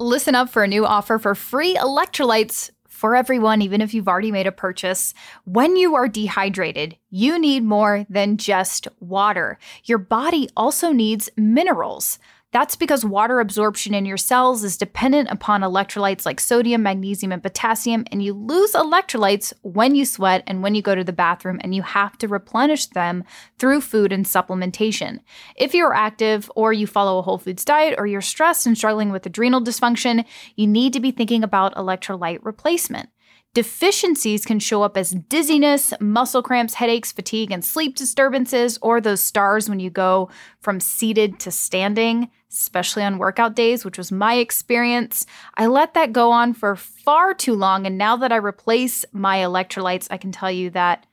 Listen up for a new offer for free electrolytes for everyone, even if you've already made a purchase. When you are dehydrated, you need more than just water. Your body also needs minerals. That's because water absorption in your cells is dependent upon electrolytes like sodium, magnesium, and potassium, and you lose electrolytes when you sweat and when you go to the bathroom, and you have to replenish them through food and supplementation. If you're active or you follow a whole foods diet or you're stressed and struggling with adrenal dysfunction, you need to be thinking about electrolyte replacement. Deficiencies can show up as dizziness, muscle cramps, headaches, fatigue, and sleep disturbances, or those stars when you go from seated to standing, especially on workout days, which was my experience. I let that go on for far too long, and now that I replace my electrolytes, I can tell you that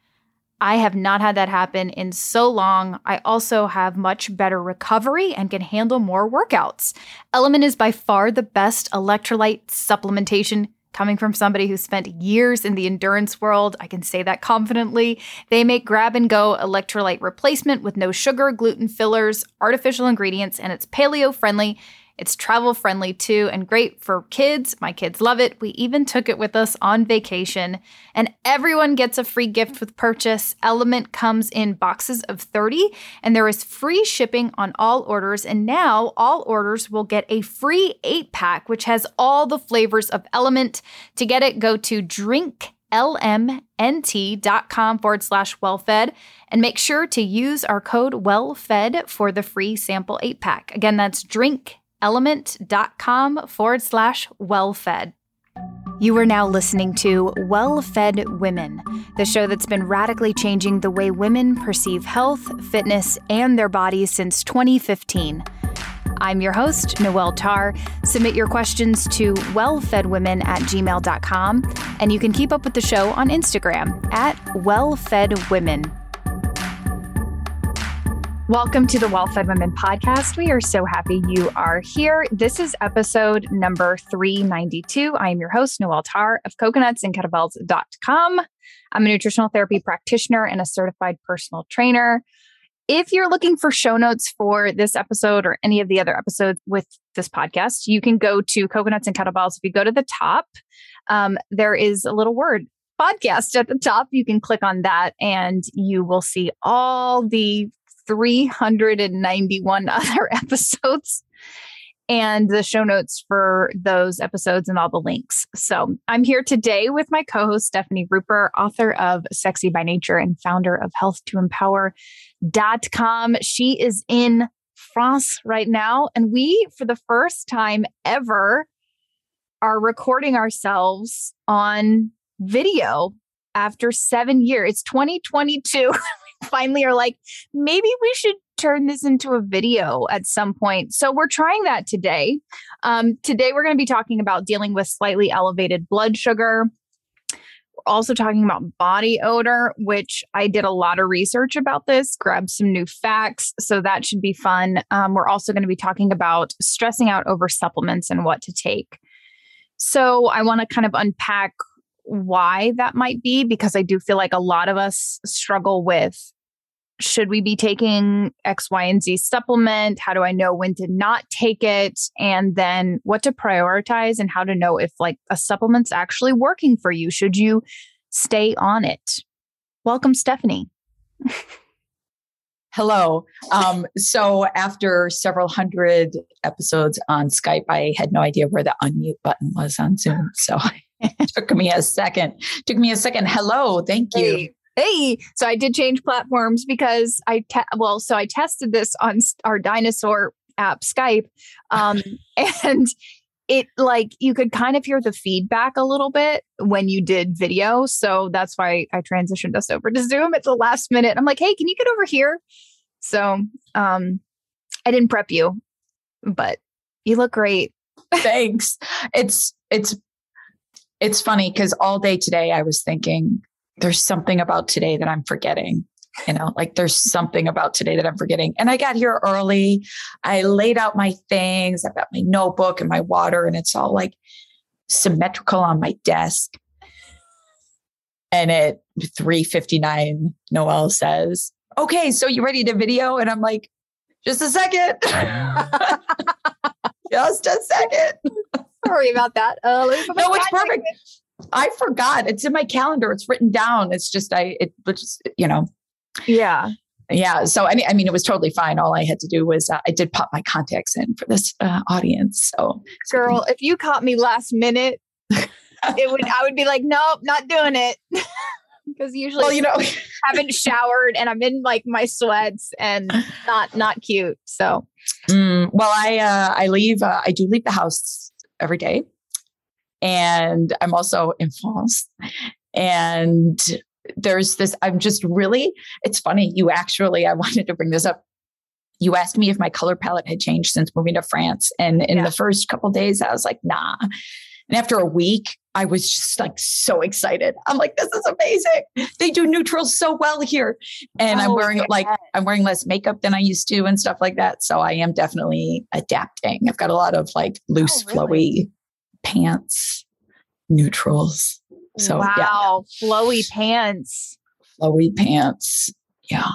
I have not had that happen in so long. I also have much better recovery and can handle more workouts. Element is by far the best electrolyte supplementation Coming from somebody who spent years in the endurance world, I can say that confidently. They make grab and go electrolyte replacement with no sugar, gluten fillers, artificial ingredients, and it's paleo friendly it's travel friendly too and great for kids. My kids love it. We even took it with us on vacation. And everyone gets a free gift with purchase. Element comes in boxes of 30 and there is free shipping on all orders. And now all orders will get a free eight pack, which has all the flavors of Element. To get it, go to drink lmnt.com forward slash wellfed and make sure to use our code wellfed for the free sample eight pack. Again, that's drink lmnt.com forward slash well fed. You are now listening to Well Fed Women, the show that's been radically changing the way women perceive health, fitness, and their bodies since 2015. I'm your host, Noelle Tarr. Submit your questions to wellfedwomen at gmail.com, and you can keep up with the show on Instagram at wellfedwomen. Welcome to the Well Fed Women podcast. We are so happy you are here. This is episode number 392. I am your host, Noelle Tarr of coconutsandkettlebells.com. I'm a nutritional therapy practitioner and a certified personal trainer. If you're looking for show notes for this episode or any of the other episodes with this podcast, you can go to Coconuts and Kettlebells. If you go to the top, um, there is a little word podcast at the top. You can click on that and you will see all the 391 other episodes and the show notes for those episodes and all the links. So I'm here today with my co host, Stefani Ruper, author of Sexy by Nature and founder of Health to Empower.com. She is in France right now. And we, for the first time ever, are recording ourselves on video after seven years. It's 2022. finally are like, maybe we should turn this into a video at some point. So we're trying that today. Um, today, we're going to be talking about dealing with slightly elevated blood sugar. We're also talking about body odor, which I did a lot of research about this, grabbed some new facts. So that should be fun. Um, we're also going to be talking about stressing out over supplements and what to take. So I want to kind of unpack why that might be because I do feel like a lot of us struggle with should we be taking X, Y, and Z supplement? How do I know when to not take it? And then what to prioritize and how to know if like a supplement's actually working for you? Should you stay on it? Welcome, Stefani. Hello. Um, so after several hundred episodes on Skype, I had no idea where the unmute button was on Zoom. So it took me a second. Took me a second. Hello. Thank you. Hey hey so i did change platforms because i te- well so i tested this on our dinosaur app skype um and it like you could kind of hear the feedback a little bit when you did video so that's why i transitioned us over to zoom at the last minute. I'm like hey can you get over here? So um i didn't prep you but you look great. Thanks. It's it's it's funny because all day today i was thinking there's something about today that I'm forgetting. You know, like there's something about today that I'm forgetting. And I got here early. I laid out my things. I've got my notebook and my water, and it's all like symmetrical on my desk. And at 3:59, Noelle says, "Okay, so you ready to video?" And I'm like, "Just a second, just a second. Sorry about that. Uh, no, it's perfect. I forgot. It's in my calendar. It's written down. It's just I it just you know. Yeah. Yeah. So I mean, I mean, it was totally fine. All I had to do was uh, I did pop my contacts in for this uh, audience. So, girl, if you caught me last minute, it would I would be like, nope, not doing it. Because usually, well, you know, haven't showered and I'm in like my sweats and not not cute. So, mm, well, I uh, I leave. Uh, I do leave the house every day, and I'm also in France, and there's this. I'm just really. It's funny. You actually. I wanted to bring this up you asked me if my color palette had changed since moving to France. And in yeah. the first couple days, I was like, nah. And after a week, I was just like so excited. I'm like, this is amazing. They do neutrals so well here. And oh, I'm wearing yeah. like I'm wearing less makeup than I used to and stuff like that. So I am definitely adapting. I've got a lot of like loose, oh, really? Pants, neutrals. So wow, yeah. flowy pants. Flowy pants. Yeah.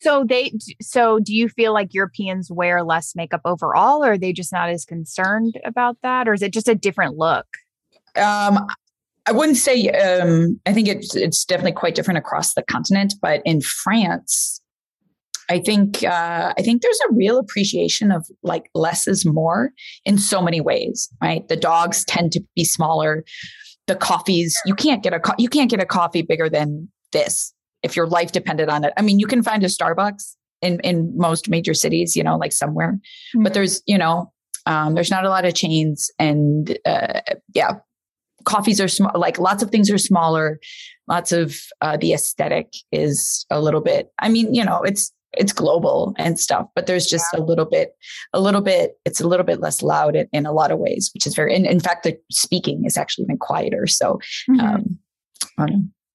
So they so do you feel like Europeans wear less makeup overall or are they just not as concerned about that or is it just a different look? Um I wouldn't say um I think it's it's definitely quite different across the continent but in France I think uh, I think there's a real appreciation of like less is more in so many ways, right? The dogs tend to be smaller. The coffees you can't get a co- you can't get a coffee bigger than this if your life depended on it. I mean, you can find a Starbucks in in most major cities, you know, like somewhere, mm-hmm. but there's you know, um, there's not a lot of chains, and uh, yeah, coffees are small. Like lots of things are smaller. Lots of uh, the aesthetic is a little bit. I mean, you know, it's it's global and stuff but there's just yeah. a little bit a little bit it's a little bit less loud in, in a lot of ways which is very in, in fact the speaking is actually even quieter so mm-hmm. um,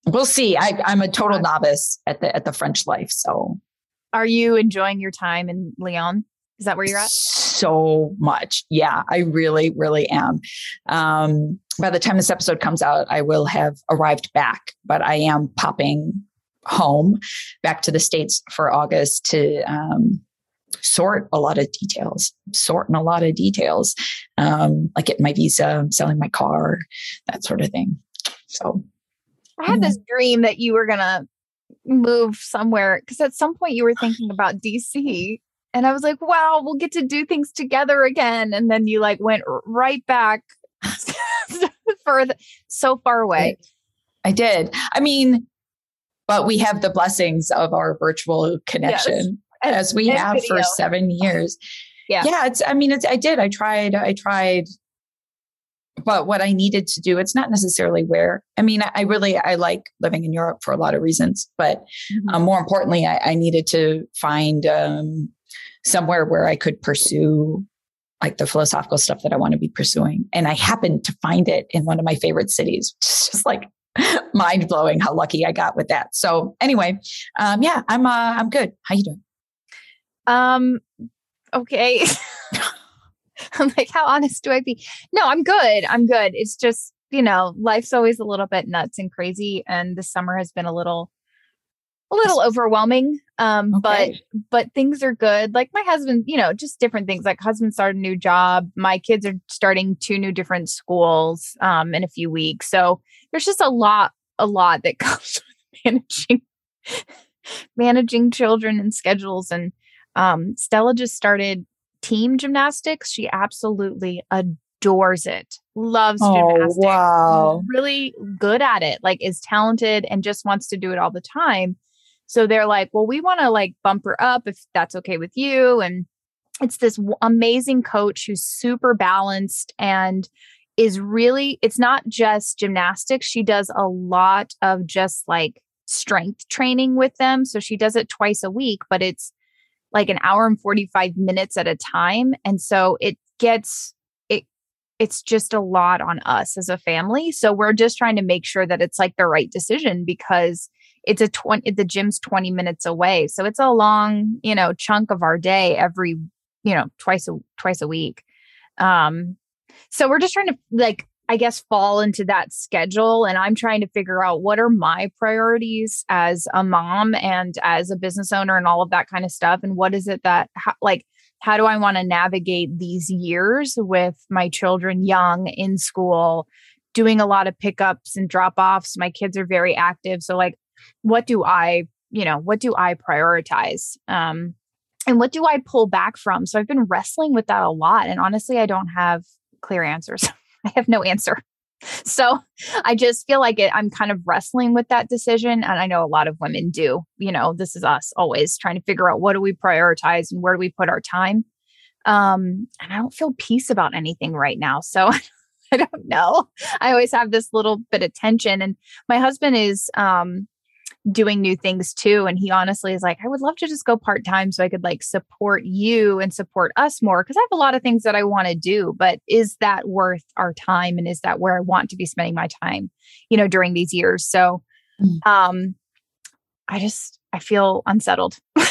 we'll see. I, I'm a total novice at the at the French life. So, are you enjoying your time in Lyon? Is that where you're at? So much. Yeah, I really, really am. Um, by the time this episode comes out, I will have arrived back, but I am popping home back to the States for August to um, sort a lot of details, sorting a lot of details, um, like getting my visa, selling my car, that sort of thing. So I had this mm-hmm. dream that you were going to move somewhere because at some point you were thinking about DC. And I was like, wow, we'll get to do things together again. And then you like went right back further, so far away. I did. I mean, but we have the blessings of our virtual connection yes. as we and have video. for seven years. Yeah. Yeah. It's, I mean, it's, I did. I tried, I tried but what I needed to do, it's not necessarily where. I mean, I really I like living in Europe for a lot of reasons, but mm-hmm. um, more importantly, I, I, needed to find um, somewhere where I could pursue like the philosophical stuff that I want to be pursuing, and I happened to find it in one of my favorite cities. which is just like mind blowing how lucky I got with that. So anyway, um, yeah, I'm uh, I'm good. How you doing? Um, okay. I'm like, how honest do I be? No, I'm good. I'm good. It's just, you know, life's always a little bit nuts and crazy. And the summer has been a little, a little overwhelming. Um, okay. but, but things are good. Like my husband, you know, just different things. Like husband started a new job. My kids are starting two new different schools, um, in a few weeks. So there's just a lot, a lot that comes with managing, managing children and schedules. And, um, Stella just started team gymnastics. She absolutely adores it, loves oh, gymnastics. Wow. Really good at it, like is talented and just wants to do it all the time. So they're like, well, we want to like bump her up if that's okay with you. And it's this amazing coach who's super balanced and is really, it's not just gymnastics. She does a lot of just like strength training with them. So she does it twice a week, but it's like an hour and 45 minutes at a time. And so it gets, it, it's just a lot on us as a family. So we're just trying to make sure that it's like the right decision because it's a 20, the gym's 20 minutes away. So it's a long, you know, chunk of our day every, you know, twice a, twice a week. Um, so we're just trying to like I guess, fall into that schedule. And I'm trying to figure out what are my priorities as a mom and as a business owner and all of that kind of stuff. And what is it that, how, like, how do I want to navigate these years with my children young in school, doing a lot of pickups and drop offs. My kids are very active. So, like, what do I, you know, what do I prioritize? Um, and what do I pull back from? So, I've been wrestling with that a lot. And honestly, I don't have clear answers. I have no answer. So I just feel like it, I'm kind of wrestling with that decision. And I know a lot of women do. You know, this is us always trying to figure out what do we prioritize and where do we put our time. Um, and I don't feel peace about anything right now. So I don't know. I always have this little bit of tension. And my husband is um doing new things too. And he honestly is like, I would love to just go part time so I could like support you and support us more because I have a lot of things that I want to do. But is that worth our time? And is that where I want to be spending my time, you know, during these years? So, mm. um, I just, I feel unsettled.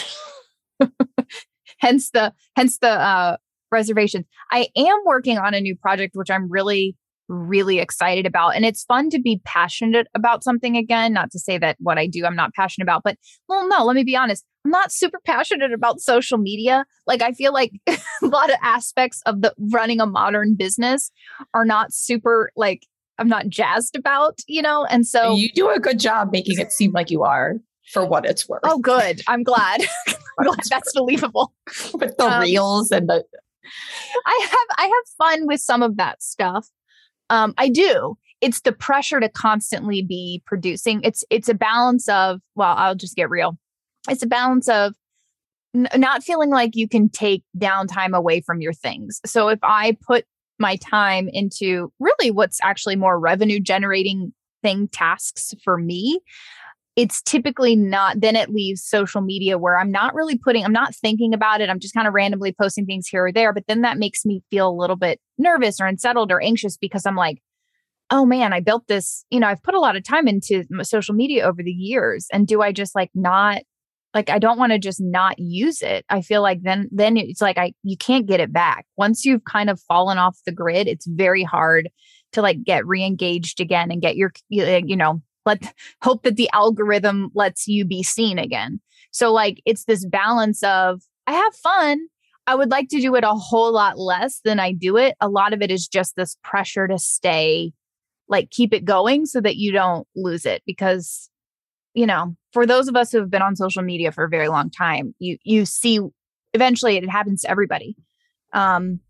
hence the, hence the, uh, reservations. I am working on a new project, which I'm really really excited about. And it's fun to be passionate about something again. Not to say that what I do I'm not passionate about, but well, no, let me be honest. I'm not super passionate about social media. Like I feel like a lot of aspects of the running a modern business are not super like I'm not jazzed about, you know? And so you do a good job making it seem like you are for what it's worth. Oh, good. I'm glad. I'm glad that's believable. With the um, reels and the I have I have fun with some of that stuff. Um, I do. It's the pressure to constantly be producing. It's it's a balance of well, I'll just get real. It's a balance of n- not feeling like you can take downtime away from your things. So if I put my time into really what's actually more revenue generating thing tasks for me, it's typically not then it leaves social media where i'm not really putting i'm not thinking about it. I'm just kind of randomly posting things here or there but then that makes me feel a little bit nervous or unsettled or anxious because i'm like oh man i built this you know i've put a lot of time into social media over the years and do i just like not like i don't want to just not use it. I feel like then then it's like i you can't get it back. Once you've kind of fallen off the grid it's very hard to like get re-engaged again and get your uh, you know let hope that the algorithm lets you be seen again. So like it's this balance of I have fun. I would like to do it a whole lot less than I do it. A lot of it is just this pressure to stay like keep it going so that you don't lose it because you know, for those of us who have been on social media for a very long time, you you see eventually it happens to everybody. Um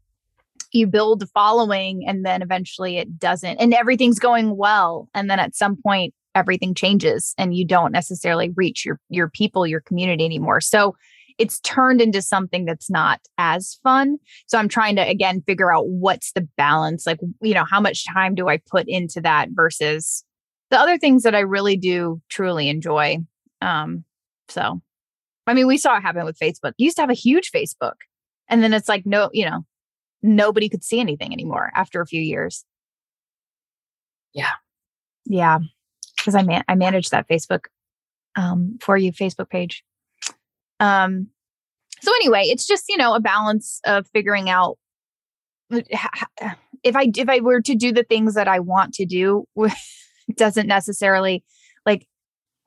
you build a following and then eventually it doesn't and everything's going well and then at some point everything changes and you don't necessarily reach your your people your community anymore. So it's turned into something that's not as fun. So i'm trying to again figure out what's the balance like you know how much time do i put into that versus the other things that i really do truly enjoy um so. I mean we saw it happen with facebook. You used to have a huge facebook and then it's like no you know nobody could see anything anymore after a few years. Yeah. Yeah because I man I manage that Facebook um, for you Facebook page. Um, so anyway, it's just you know a balance of figuring out if I if I were to do the things that I want to do, doesn't necessarily like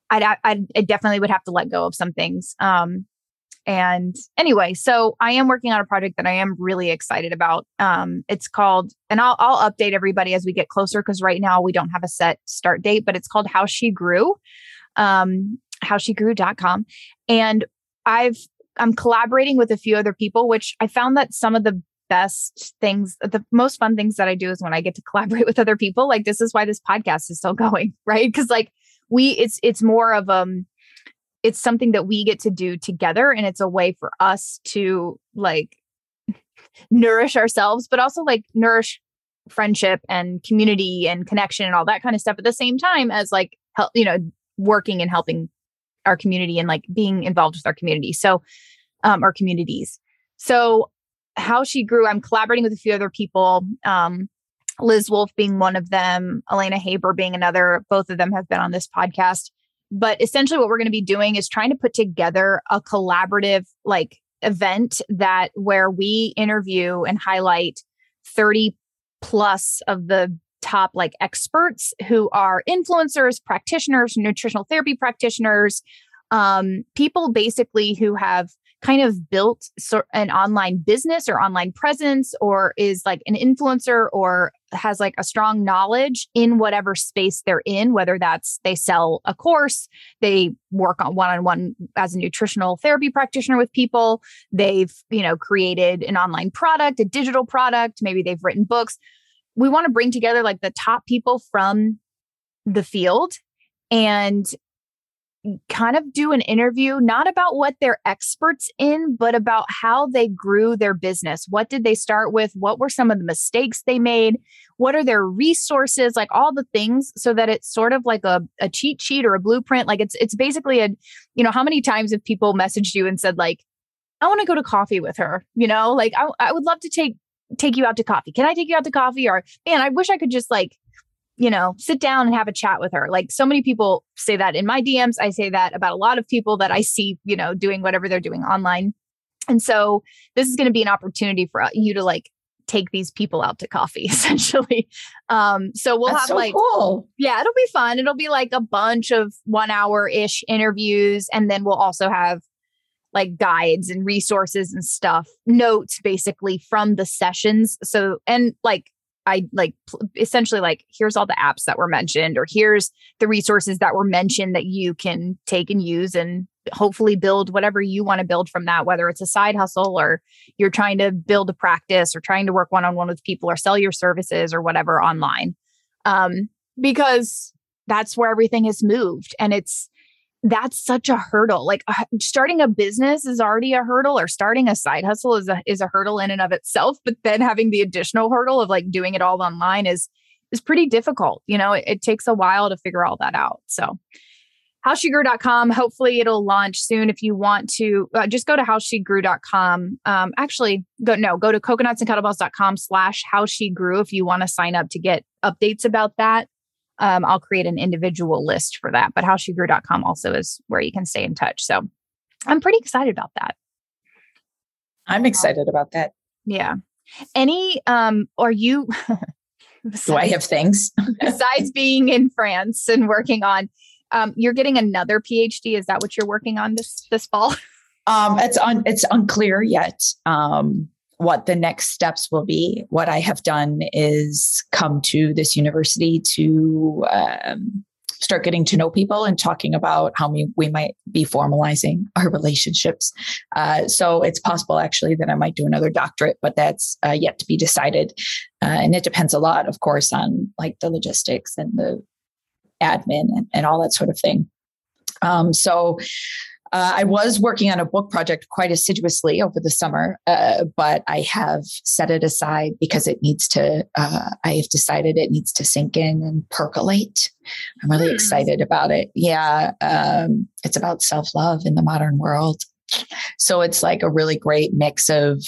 I'd, I'd I definitely would have to let go of some things. Um, and anyway, so I am working on a project that I am really excited about. Um, it's called, and I'll, I'll update everybody as we get closer because right now we don't have a set start date, but it's called How She Grew, um, howshegrew.com. And I've, I'm collaborating with a few other people, which I found that some of the best things, the most fun things that I do is when I get to collaborate with other people. Like this is why this podcast is still going, right? Because like we, it's, it's more of, um, it's something that we get to do together and it's a way for us to like nourish ourselves but also like nourish friendship and community and connection and all that kind of stuff at the same time as like help you know working and helping our community and like being involved with our community so um our communities. So how she grew i'm collaborating with a few other people um liz wolfe being one of them elena haber being another both of them have been on this podcast but essentially, what we're going to be doing is trying to put together a collaborative like event that where we interview and highlight 30 plus of the top like experts who are influencers, practitioners, nutritional therapy practitioners, um, people basically who have kind of built an online business or online presence or is like an influencer or has like a strong knowledge in whatever space they're in whether that's they sell a course they work on one-on-one as a nutritional therapy practitioner with people they've you know created an online product a digital product maybe they've written books. We want to bring together like the top people from the field and kind of do an interview, not about what they're experts in, but about how they grew their business. What did they start with? What were some of the mistakes they made? What are their resources? Like all the things so that it's sort of like a, a cheat sheet or a blueprint. Like it's it's basically a, you know, how many times have people messaged you and said, like, I want to go to coffee with her, you know, like I, I would love to take take you out to coffee. Can I take you out to coffee? Or man, I wish I could just like you know, sit down and have a chat with her. Like so many people say that in my DMs. I say that about a lot of people that I see, you know, doing whatever they're doing online. And so this is going to be an opportunity for uh, you to like take these people out to coffee essentially. Um, so we'll That's have so like, cool. yeah, it'll be fun. It'll be like a bunch of one hour ish interviews. And then we'll also have like guides and resources and stuff, notes basically from the sessions. So, and like I like essentially like here's all the apps that were mentioned or here's the resources that were mentioned that you can take and use and hopefully build whatever you want to build from that whether it's a side hustle or you're trying to build a practice or trying to work one on one with people or sell your services or whatever online. Um because that's where everything has moved and it's that's such a hurdle. Like uh, starting a business is already a hurdle, or starting a side hustle is a is a hurdle in and of itself. But then having the additional hurdle of like doing it all online is is pretty difficult. You know, it, it takes a while to figure all that out. So howshegrew.com. Hopefully it'll launch soon. If you want to uh, just go to howshegrew.com. Um, actually go, no, go to coconutsandkettlebells.com slash how. If you want to sign up to get updates about that um, I'll create an individual list for that. But howshegrew.com also is where you can stay in touch. So I'm pretty excited about that. I'm excited about that. Yeah. Any um are you besides, Do I have things? besides being in France and working on um you're getting another PhD. Is that what you're working on this this fall? Um it's un it's unclear yet. Um what the next steps will be. What I have done is come to this university to um, start getting to know people and talking about how we, we might be formalizing our relationships. Uh, so it's possible actually that I might do another doctorate, but that's uh, yet to be decided. Uh, and it depends a lot, of course, on like the logistics and the admin and, and all that sort of thing. Um, so uh, I was working on a book project quite assiduously over the summer, uh, but I have set it aside because it needs to, uh, I have decided it needs to sink in and percolate. I'm really mm. excited about it. Yeah. Um, it's about self love in the modern world. So it's like a really great mix of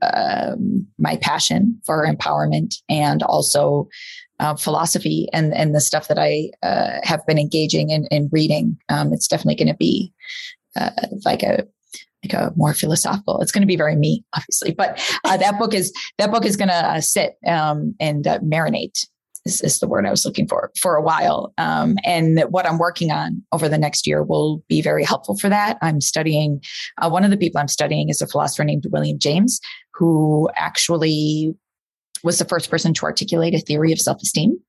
um, my passion for empowerment and also uh, philosophy and and the stuff that I uh, have been engaging in, in reading. Um, it's definitely going to be uh, like a like a more philosophical. It's going to be very me, obviously, but uh, that book is that book is going to uh, sit um, and uh, marinate. Is, is the word I was looking for for a while. Um, and what I'm working on over the next year will be very helpful for that. I'm studying. Uh, one of the people I'm studying is a philosopher named William James, who actually was the first person to articulate a theory of self esteem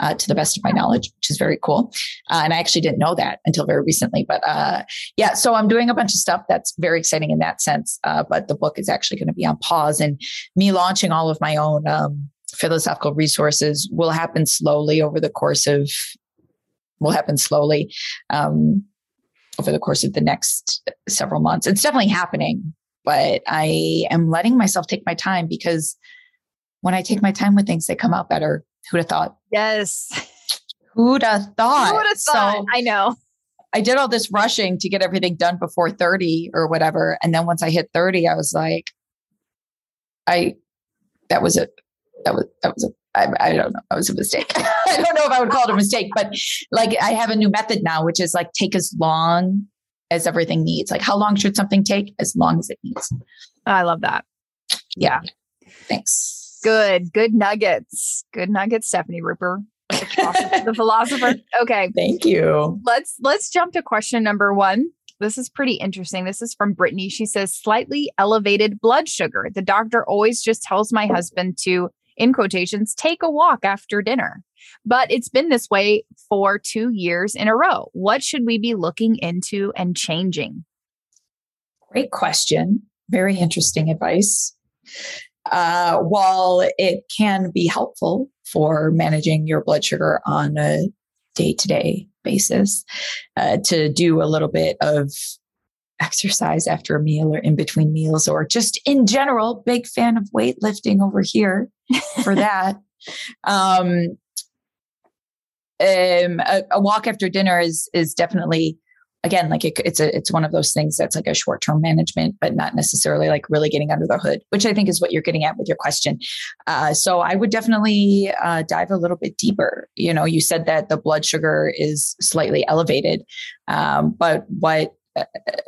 uh, to the best of my knowledge, which is very cool. Uh, and I actually didn't know that until very recently. But uh, yeah, so I'm doing a bunch of stuff that's very exciting in that sense. Uh, but the book is actually going to be on pause, and me launching all of my own um, philosophical resources will happen slowly over the course of will happen slowly um, over the course of the next several months. It's definitely happening, but I am letting myself take my time because when I take my time with things, they come out better. Who'd have thought? Yes. Who'd have thought? Who'd have thought? So I know. I did all this rushing to get everything done before 30 or whatever. And then once I hit 30, I was like, I, that was a, that was, that was a, I, I don't know. That was a mistake. I don't know if I would call it a mistake, but like I have a new method now, which is like take as long as everything needs. Like how long should something take? As long as it needs. I love that. Yeah. Thanks. Good, good nuggets. Good nuggets, Stefani Ruper, the philosopher. Okay. Thank you. Let's let's jump to question number one. This is pretty interesting. This is from Brittany. She says, slightly elevated blood sugar. The doctor always just tells my husband to, in quotations, take a walk after dinner. But it's been this way for two years in a row. What should we be looking into and changing? Great question. Very interesting advice. Uh, while it can be helpful for managing your blood sugar on a day to day basis, uh, to do a little bit of exercise after a meal or in between meals, or just in general, big fan of weightlifting over here for that. Um, um, a, a, walk after dinner is is definitely again like it, it's a it's one of those things that's like a short term management, but not necessarily like really getting under the hood, which I think is what you're getting at with your question. Uh, so I would definitely uh, dive a little bit deeper. You know, you said that the blood sugar is slightly elevated, um, but what uh,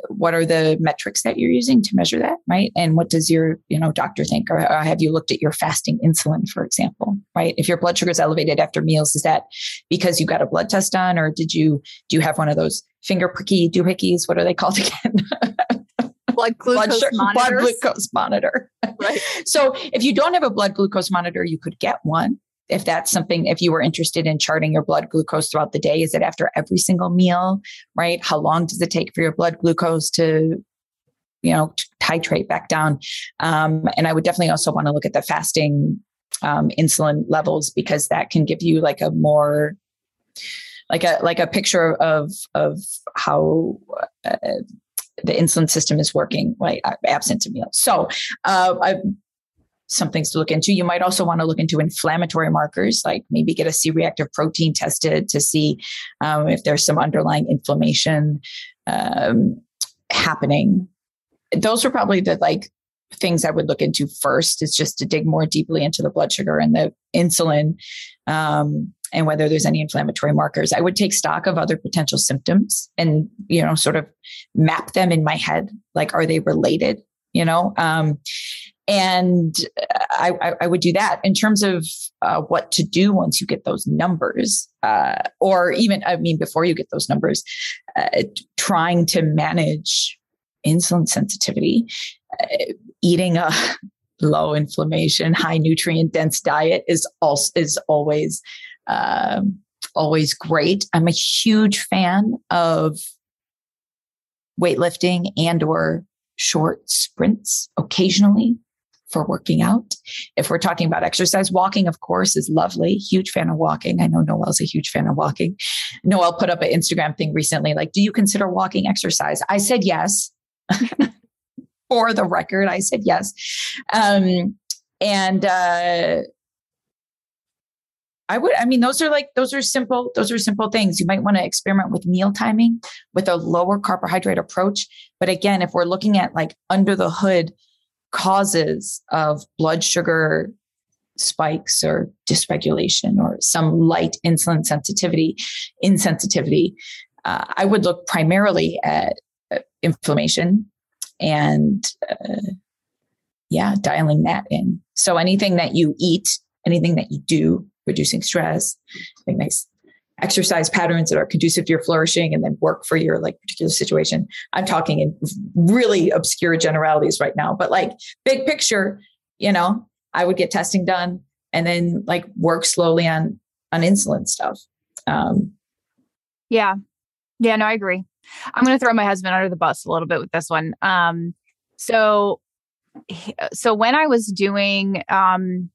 what are the metrics that you're using to measure that right? And what does your you know doctor think? Or, or, have you looked at your fasting insulin for example right? If your blood sugar is elevated after meals is that because you got a blood test done or did you do you have one of those finger pricky doohickeys? What are they called again? Blood glucose blood, sugar, blood glucose monitor. Right. So if you don't have a blood glucose monitor you could get one if that's something if you were interested in charting your blood glucose throughout the day is it after every single meal right? How long does it take for your blood glucose to you know titrate back down? Um, and i would definitely also want to look at the fasting um, insulin levels because that can give you like a more like a like a picture of of how uh, the insulin system is working right absent of meals. So uh, I, some things to look into. You might also want to look into inflammatory markers, like maybe get a C reactive protein tested to see um, if there's some underlying inflammation um, happening. Those are probably the like things I would look into first is just to dig more deeply into the blood sugar and the insulin um, and whether there's any inflammatory markers. I would take stock of other potential symptoms and, you know, sort of map them in my head. Like, are they related? You know, um, and I, I, would do that in terms of uh, what to do once you get those numbers, uh, or even, I mean, before you get those numbers, uh, trying to manage insulin sensitivity, uh, eating a low inflammation, high nutrient dense diet is also is always um, always great. I'm a huge fan of weightlifting and or short sprints occasionally for working out. If we're talking about exercise, walking, of course, is lovely. Huge fan of walking. I know Noelle's a huge fan of walking. Noelle put up an Instagram thing recently like, do you consider walking exercise? I said yes. for the record, I said yes. Um, and uh, I would, I mean, those are like, those are simple, those are simple things. You might want to experiment with meal timing with a lower carbohydrate approach. But again, if we're looking at like under the hood, causes of blood sugar spikes or dysregulation or some light insulin sensitivity, insensitivity, uh, I would look primarily at uh, inflammation and uh, yeah, dialing that in. So anything that you eat, anything that you do, reducing stress, nice exercise patterns that are conducive to your flourishing and then work for your like particular situation. I'm talking in really obscure generalities right now, but like big picture, you know, I would get testing done and then like work slowly on on insulin stuff. Um yeah. Yeah, no, I agree. I'm going to throw my husband under the bus a little bit with this one. Um so so when I was doing um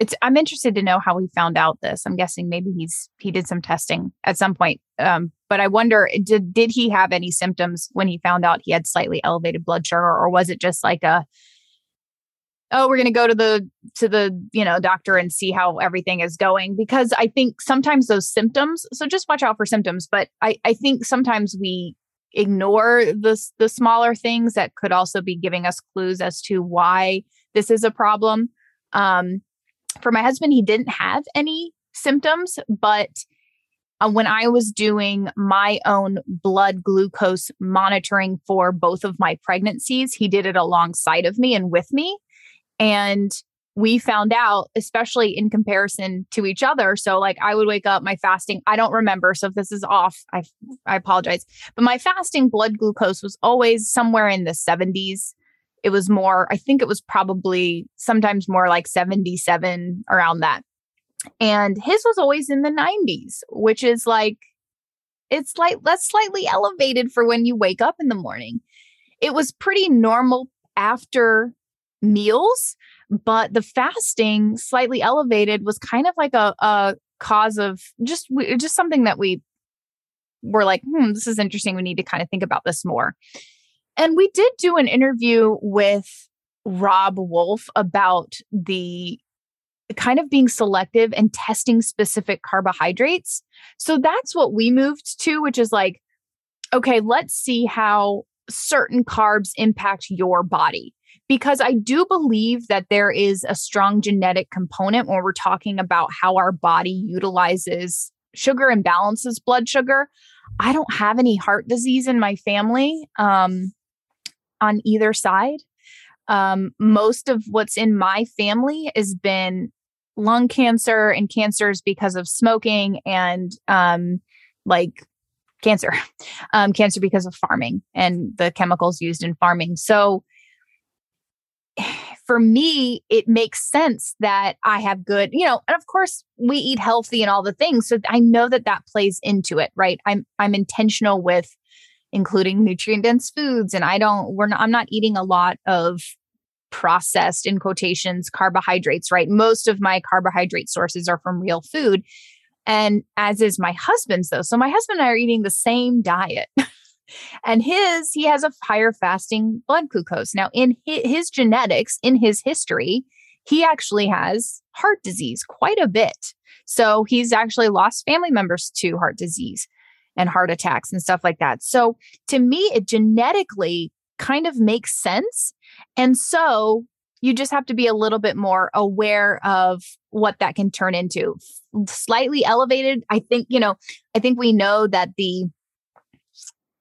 it's i'm interested to know how he found out this. I'm guessing maybe he's he did some testing at some point um, but i wonder did did he have any symptoms when he found out he had slightly elevated blood sugar or was it just like a oh we're going to go to the to the you know doctor and see how everything is going? Because i think sometimes those symptoms so just watch out for symptoms but i i think sometimes we ignore the the smaller things that could also be giving us clues as to why this is a problem. Um for my husband, he didn't have any symptoms, but uh, when I was doing my own blood glucose monitoring for both of my pregnancies, he did it alongside of me and with me. And we found out, especially in comparison to each other. So, like, I would wake up, my fasting, I don't remember. So, if this is off, I, I apologize. But my fasting blood glucose was always somewhere in the 70s. It was more, I think it was probably sometimes more like 77 around that. And his was always in the 90s, which is like, it's like that's slightly elevated for when you wake up in the morning. It was pretty normal after meals, but the fasting slightly elevated was kind of like a, a cause of just just something that we were like, hmm, this is interesting. We need to kind of think about this more. And we did do an interview with Robb Wolf about the kind of being selective and testing specific carbohydrates. So that's what we moved to, which is like, okay, let's see how certain carbs impact your body because I do believe that there is a strong genetic component when we're talking about how our body utilizes sugar and balances blood sugar. I don't have any heart disease in my family um, on either side. Um, most of what's in my family has been lung cancer and cancers because of smoking and um, like cancer, um, cancer because of farming and the chemicals used in farming. So for me, it makes sense that I have good, you know, and of course we eat healthy and all the things. So I know that that plays into it, right? I'm, I'm intentional with including nutrient dense foods and I don't, we're not, I'm not eating a lot of processed in quotations carbohydrates, right? Most of my carbohydrate sources are from real food. And as is my husband's, though. So my husband and I are eating the same diet. And his, he has a higher fasting blood glucose. Now, in his, his genetics, in his history, he actually has heart disease quite a bit. So he's actually lost family members to heart disease and heart attacks and stuff like that. So to me, it genetically kind of makes sense. And so you just have to be a little bit more aware of what that can turn into. Slightly elevated, I think, you know, I think we know that the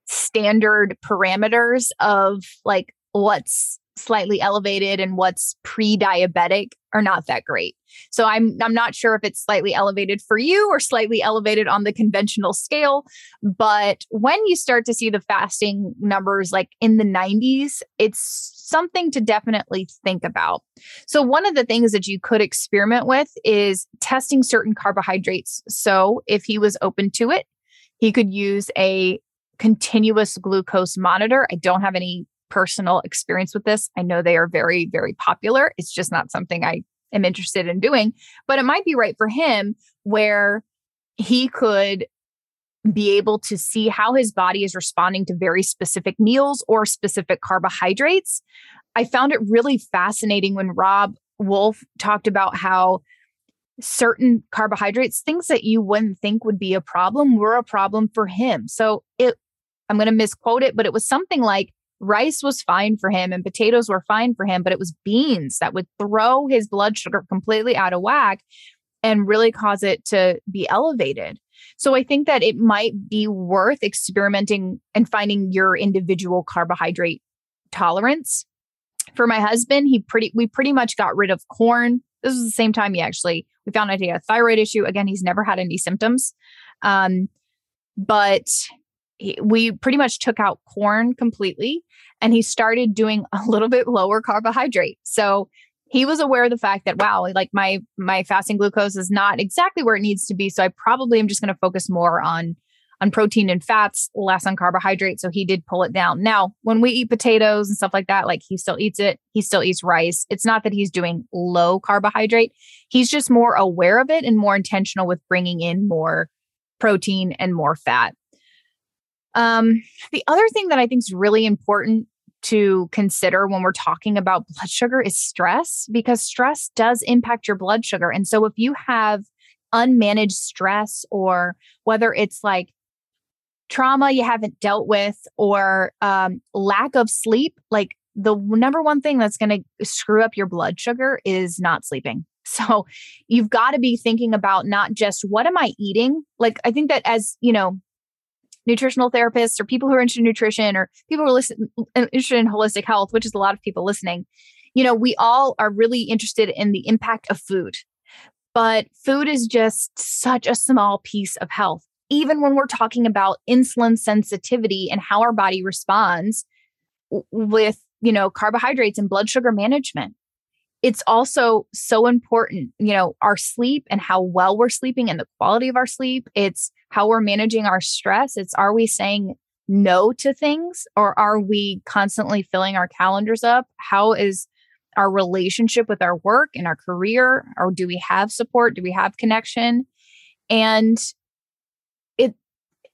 standard parameters of like what's slightly elevated and what's pre-diabetic are not that great. So I'm I'm not sure if it's slightly elevated for you or slightly elevated on the conventional scale, but when you start to see the fasting numbers like in the 90s, it's something to definitely think about. So one of the things that you could experiment with is testing certain carbohydrates. So if he was open to it, he could use a continuous glucose monitor. I don't have any personal experience with this. I know they are very, very popular. It's just not something I am interested in doing, but it might be right for him where he could be able to see how his body is responding to very specific meals or specific carbohydrates. I found it really fascinating when Robb Wolf talked about how certain carbohydrates, things that you wouldn't think would be a problem, were a problem for him. So it I'm going to misquote it, but it was something like rice was fine for him and potatoes were fine for him, but it was beans that would throw his blood sugar completely out of whack and really cause it to be elevated. So I think that it might be worth experimenting and finding your individual carbohydrate tolerance. For my husband, he pretty we pretty much got rid of corn. This was the same time he actually we found out he had a thyroid issue. Again, he's never had any symptoms. Um, but he, we pretty much took out corn completely and he started doing a little bit lower carbohydrate. So he was aware of the fact that wow, like my my fasting glucose is not exactly where it needs to be. So I probably am just going to focus more on on protein and fats, less on carbohydrate. So he did pull it down. Now, when we eat potatoes and stuff like that, like he still eats it. He still eats rice. It's not that he's doing low carbohydrate. He's just more aware of it and more intentional with bringing in more protein and more fat. Um, the other thing that I think is really important to consider when we're talking about blood sugar is stress, because stress does impact your blood sugar. And so if you have unmanaged stress, or whether it's like trauma you haven't dealt with, or um, lack of sleep, like the number one thing that's going to screw up your blood sugar is not sleeping. So you've got to be thinking about not just what am I eating? Like I think that as, you know, nutritional therapists or people who are interested in nutrition or people who are listen, interested in holistic health, which is a lot of people listening, you know, we all are really interested in the impact of food, but food is just such a small piece of health. Even when we're talking about insulin sensitivity and how our body responds with, you know, carbohydrates and blood sugar management it's also so important, you know, our sleep and how well we're sleeping and the quality of our sleep. It's how we're managing our stress. It's are we saying no to things or are we constantly filling our calendars up? How is our relationship with our work and our career? Or do we have support? Do we have connection? And it,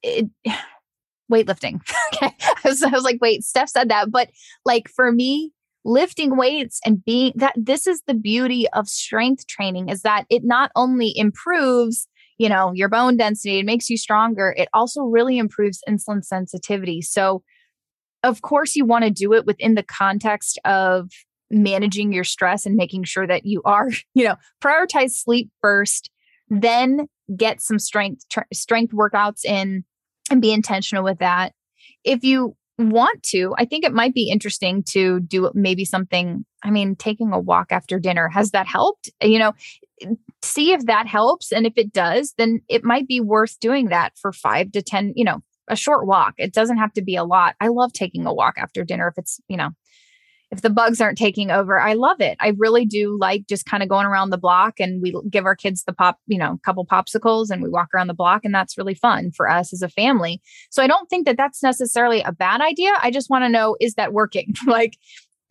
it, weightlifting. okay. I was, I was like, wait, Steph said that. But like for me, lifting weights and being that this is the beauty of strength training is that it not only improves you know your bone density it makes you stronger it also really improves insulin sensitivity so of course you want to do it within the context of managing your stress and making sure that you are you know prioritize sleep first then get some strength tr- strength workouts in and be intentional with that if you want to, I think it might be interesting to do maybe something. I mean, taking a walk after dinner, has that helped? You know, see if that helps. And if it does, then it might be worth doing that for five to 10, you know, a short walk. It doesn't have to be a lot. I love taking a walk after dinner if it's, you know, if the bugs aren't taking over, I love it. I really do like just kind of going around the block and we give our kids the pop, you know, a couple popsicles and we walk around the block and that's really fun for us as a family. So I don't think that that's necessarily a bad idea. I just want to know is that working? like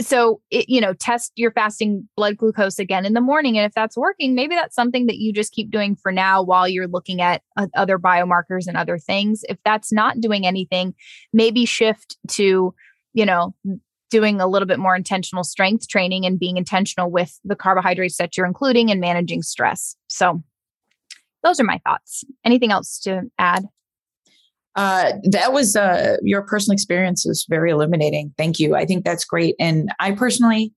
so it, you know test your fasting blood glucose again in the morning and if that's working maybe that's something that you just keep doing for now while you're looking at uh, other biomarkers and other things if that's not doing anything maybe shift to you know doing a little bit more intentional strength training and being intentional with the carbohydrates that you're including and managing stress. So, those are my thoughts. Anything else to add? Uh, that was uh, your personal experience was very illuminating. Thank you. I think that's great. And I personally,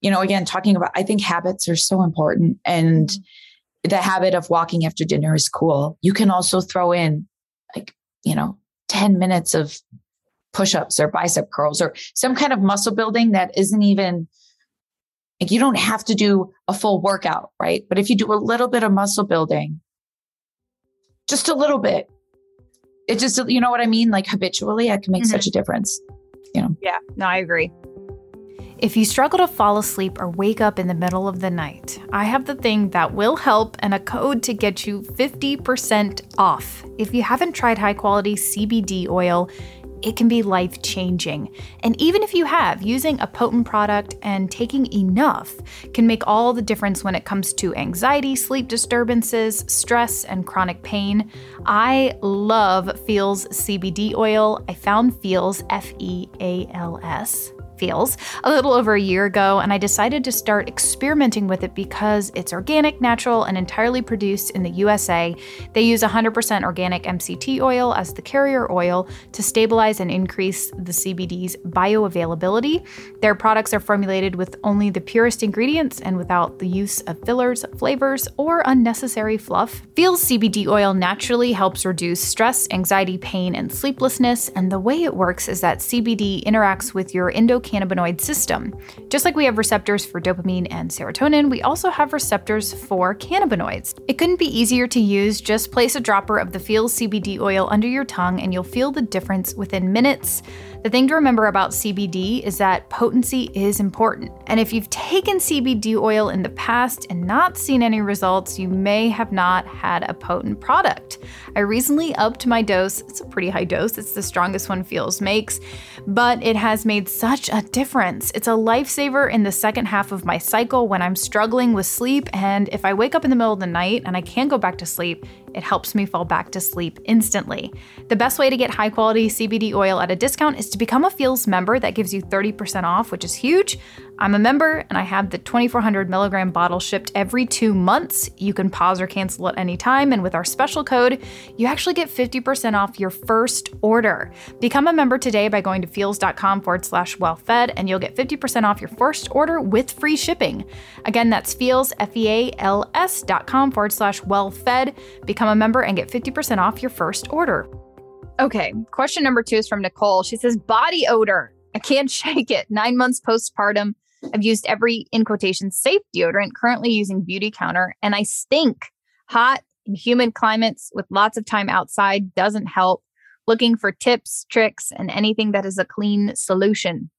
you know, again, talking about, I think habits are so important. And mm-hmm. the habit of walking after dinner is cool. You can also throw in like, you know, 10 minutes of push-ups or bicep curls or some kind of muscle building that isn't even like you don't have to do a full workout, right? But if you do a little bit of muscle building, just a little bit, it just, you know what I mean? Like habitually, it can make mm-hmm. such a difference. You know? Yeah, no, I agree. If you struggle to fall asleep or wake up in the middle of the night, I have the thing that will help and a code to get you 50% off. If you haven't tried high quality CBD oil, it can be life changing. And even if you have, using a potent product and taking enough can make all the difference when it comes to anxiety, sleep disturbances, stress, and chronic pain. I love Feals CBD oil. I found Feals, F E A L S Feals a little over a year ago, and I decided to start experimenting with it because it's organic, natural, and entirely produced in the USA. They use 100% organic MCT oil as the carrier oil to stabilize and increase the CBD's bioavailability. Their products are formulated with only the purest ingredients and without the use of fillers, flavors, or unnecessary fluff. Feals CBD oil naturally helps reduce stress, anxiety, pain, and sleeplessness, and the way it works is that CBD interacts with your endocrine endocannabinoid system. Just like we have receptors for dopamine and serotonin, we also have receptors for cannabinoids. It couldn't be easier to use. Just place a dropper of the Feals CBD oil under your tongue and you'll feel the difference within minutes. The thing to remember about CBD is that potency is important. And if you've taken CBD oil in the past and not seen any results, you may have not had a potent product. I recently upped my dose. It's a pretty high dose, it's the strongest one Feals makes, but it has made such a difference. It's a lifesaver in the second half of my cycle when I'm struggling with sleep. And if I wake up in the middle of the night and I can't go back to sleep, it helps me fall back to sleep instantly. The best way to get high quality CBD oil at a discount is to become a Feals member. That gives you 30% off, which is huge. I'm a member and I have the 2400 milligram bottle shipped every two months. You can pause or cancel at any time. And with our special code, you actually get 50% off your first order. Become a member today by going to feals.com forward slash wellfed and you'll get 50% off your first order with free shipping. Again, that's feals, F E A L S dot forward slash wellfed. Become a member and get 50% off your first order. Okay, question number two is from Nicole. She says, body odor. I can't shake it. Nine months postpartum. I've used every in quotation safe deodorant, currently using Beautycounter, and I stink. Hot humid climates with lots of time outside doesn't help. Looking for tips, tricks, and anything that is a clean solution.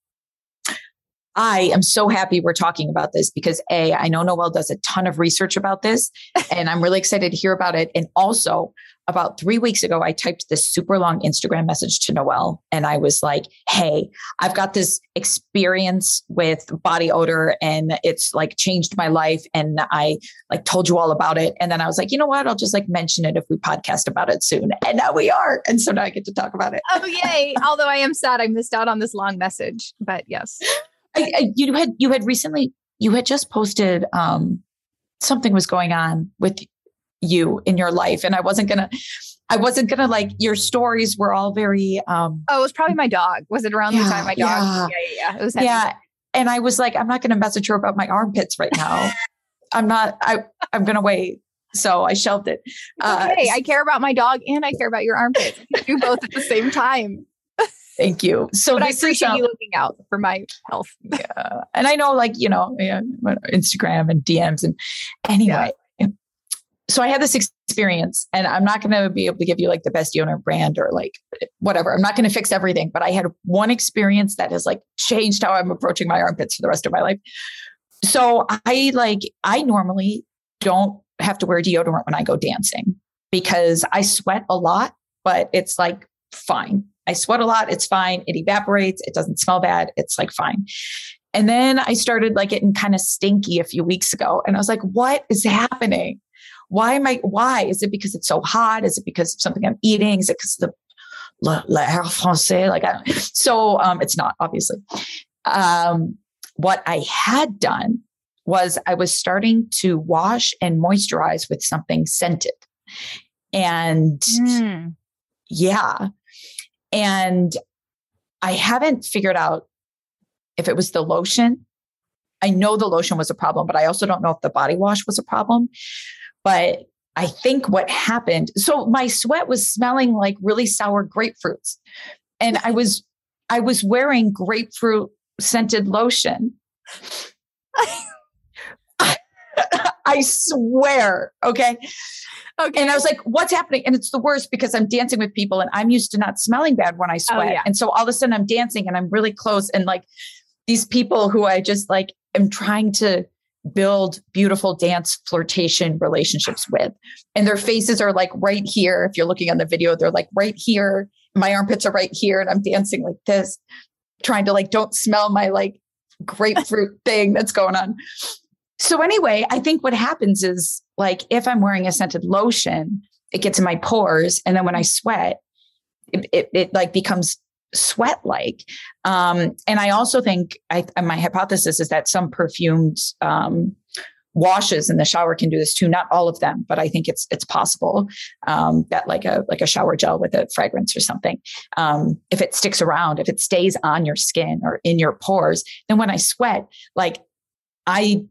I am so happy we're talking about this because A, I know Noelle does a ton of research about this, and I'm really excited to hear about it. And also, about three weeks ago, I typed this super long Instagram message to Noelle and I was like, Hey, I've got this experience with body odor, and it's like changed my life. And I like told you all about it. And then I was like, You know what? I'll just like mention it if we podcast about it soon. And now we are. And so now I get to talk about it. Oh, yay. Although I am sad I missed out on this long message, but yes. I, I, you had you had recently you had just posted um, something was going on with you in your life, and I wasn't gonna. I wasn't gonna like your stories were all very um Oh, it was probably my dog. Was it around Yeah, the time my dog? yeah. Yeah, yeah, yeah. It was heavy. yeah and i was like i'm not going to message her about my armpits right now i'm not i i'm going to wait so i shelved it uh, okay, I care about my dog and I care about your armpits. Do both at the same time. Thank you. So But I appreciate um, you looking out for my health. yeah. and i know like you know yeah, instagram and dms and anyway. So i had this experience and i'm not going to be able to give you like the best deodorant brand or like whatever. I'm not going to fix everything but i had one experience that has like changed how i'm approaching my armpits for the rest of my life. So i like i normally don't have to wear deodorant when i go dancing because i sweat a lot but it's like fine i sweat a lot it's fine it evaporates it doesn't smell bad it's like fine and then I started like getting kind of stinky a few weeks ago. And I was like, what is happening? Why am I, why? Is it because it's so hot? Is it because of something I'm eating? Is it because of the le, le air français? Like, I, don't so um, it's not obviously. Um, what I had done was I was starting to wash and moisturize with something scented. And Mm. yeah. And I haven't figured out if it was the lotion. I know the lotion was a problem, but I also don't know if the body wash was a problem. But I think what happened, so my sweat was smelling like really sour grapefruits. And I was I was wearing grapefruit scented lotion. I swear, okay? Okay. And I was like, what's happening? And it's the worst because I'm dancing with people and I'm used to not smelling bad when I oh, sweat. yeah. And so all of a sudden I'm dancing and I'm really close. And like these people who I just like am trying to build beautiful dance flirtation relationships with. And their faces are like right here. If you're looking on the video, they're like right here. My armpits are right here. And I'm dancing like this, trying to like, don't smell my like grapefruit thing that's going on. So anyway, I think what happens is like if I'm wearing a scented lotion, it gets in my pores, and then when I sweat, it it, it like becomes sweat like. Um, and I also think I my hypothesis is that some perfumed um, washes in the shower can do this too. Not all of them, but I think it's it's possible um, that like a like a shower gel with a fragrance or something, um, if it sticks around, if it stays on your skin or in your pores, then when I sweat, like I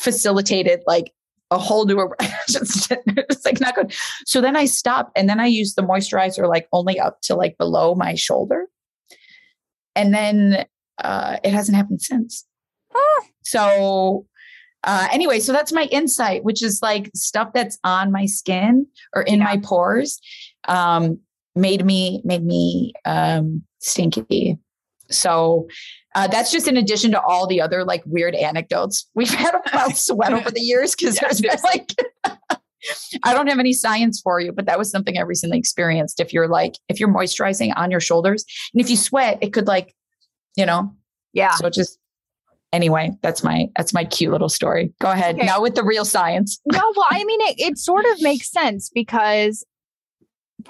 facilitated like a whole new just it's like not good. So then I stopped and then I used the moisturizer like only up to like below my shoulder. And then uh it hasn't happened since. Oh. So uh anyway, so that's my insight, which is like stuff that's on my skin or in Yeah. my pores um made me made me um stinky. So uh, that's just in addition to all the other like weird anecdotes we've had about sweat over the years because Yeah, there's been like I don't have any science for you, but that was something I recently experienced. If you're like if you're moisturizing on your shoulders, and if you sweat, it could like, you know, yeah. so just anyway, that's my that's my cute little story. Go ahead. Okay. Now with the real science. no, well, I mean, it, it sort of makes sense because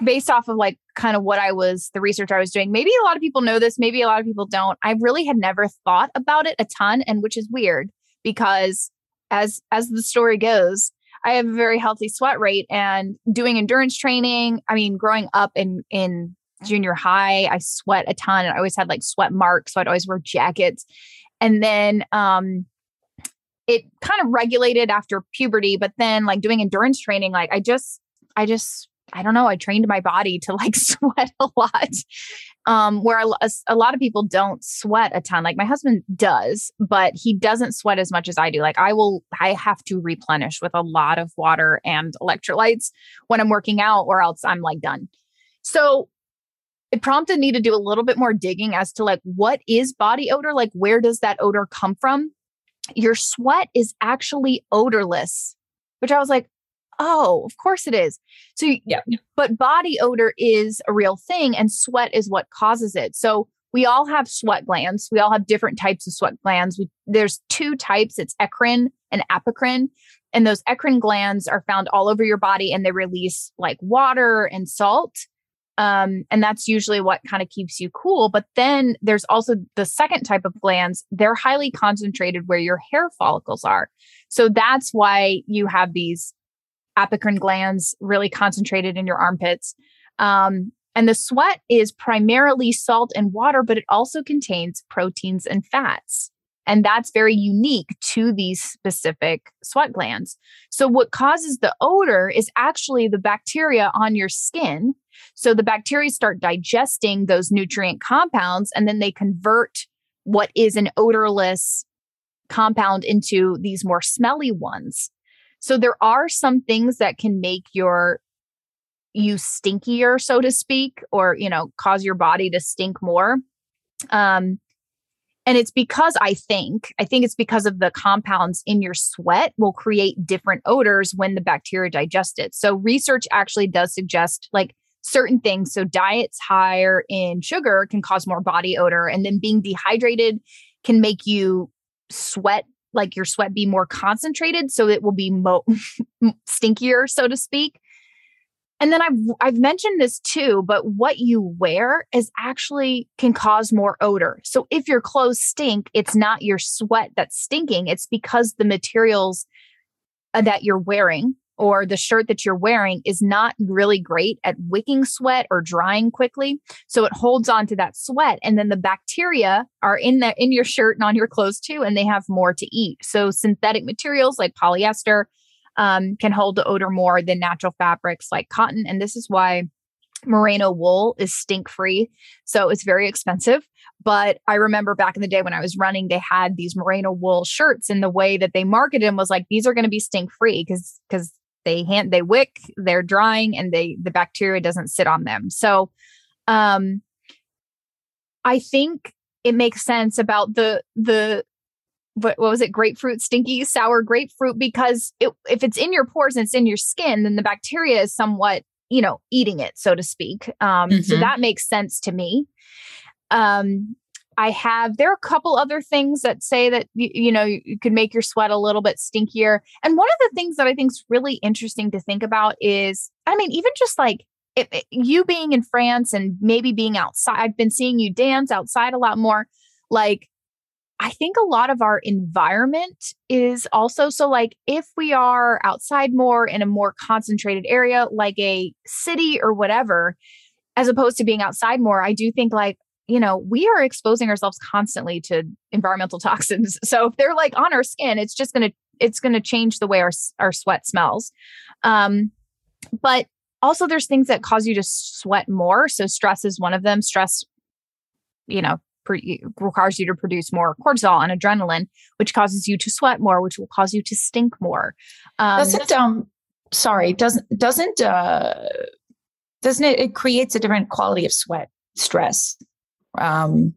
based off of like kind of what I was, the research I was doing, maybe a lot of people know this, maybe a lot of people don't. I really had never thought about it a ton, and which is weird because as as the story goes, I have a very healthy sweat rate and doing endurance training. I mean, growing up in in junior high, I sweat a ton and I always had like sweat marks. So I'd always wear jackets. And then um it kind of regulated after puberty, but then like doing endurance training, like I just I just I don't know, I trained my body to like sweat a lot. Um, where a, a, lot of people don't sweat a ton. Like my husband does, but he doesn't sweat as much as I do. Like I will, I have to replenish with a lot of water and electrolytes when I'm working out, or else I'm like done. So it prompted me to do a little bit more digging as to like what is body odor? Like where does that odor come from? Your sweat is actually odorless, which I was like, oh, of course it is. So, yeah. But body odor is a real thing, and sweat is what causes it. So, we all have sweat glands. We all have different types of sweat glands. We, there's two types it's eccrine and apocrine. And those eccrine glands are found all over your body and they release like water and salt. Um, and that's usually what kind of keeps you cool. But then there's also the second type of glands. They're highly concentrated where your hair follicles are. So that's why you have these apocrine glands really concentrated in your armpits. Um, and the sweat is primarily salt and water, but it also contains proteins and fats. And that's very unique to these specific sweat glands. So, what causes the odor is actually the bacteria on your skin. So, the bacteria start digesting those nutrient compounds and then they convert what is an odorless compound into these more smelly ones. So there are some things that can make your you stinkier, so to speak, or you know, cause your body to stink more. Um, and it's because I think, I think it's because of the compounds in your sweat will create different odors when the bacteria digest it. So research actually does suggest like certain things. So diets higher in sugar can cause more body odor, and then being dehydrated can make you sweat like your sweat be more concentrated so it will be mo- stinkier so to speak and then I've I've mentioned this too, but what you wear is actually can cause more odor. So if your clothes stink, it's not your sweat that's stinking, it's because the materials uh, that you're wearing or the shirt that you're wearing is not really great at wicking sweat or drying quickly. So it holds on to that sweat. And then the bacteria are in the in your shirt and on your clothes too, and they have more to eat. So synthetic materials like polyester um, can hold the odor more than natural fabrics like cotton. And this is why merino wool is stink free. So it's very expensive. But I remember back in the day when I was running, they had these merino wool shirts, and the way that they marketed them was like, these are going to be stink free because because they hand they wick they're drying and they the bacteria doesn't sit on them. So um i think it makes sense about the the what, what was it grapefruit stinky sour grapefruit because it, if it's in your pores and it's in your skin then the bacteria is somewhat you know eating it so to speak. Um mm-hmm. so that makes sense to me. Um I have, there are a couple other things that say that, you, you know, you, you could make your sweat a little bit stinkier. And one of the things that I think is really interesting to think about is, I mean, even just like if, if you being in France and maybe being outside, I've been seeing you dance outside a lot more. Like, I think a lot of our environment is also so like if we are outside more in a more concentrated area like a city or whatever as opposed to being outside more I do think like you know, we are exposing ourselves constantly to environmental toxins. So if they're like on our skin, it's just going to it's going to change the way our our sweat smells. Um but also there's things that cause you to sweat more. So stress is one of them. Stress you know, pre- requires you to produce more cortisol and adrenaline, which causes you to sweat more, which will cause you to stink more. Um, doesn't um sorry, doesn't doesn't uh doesn't it it creates a different quality of sweat stress um,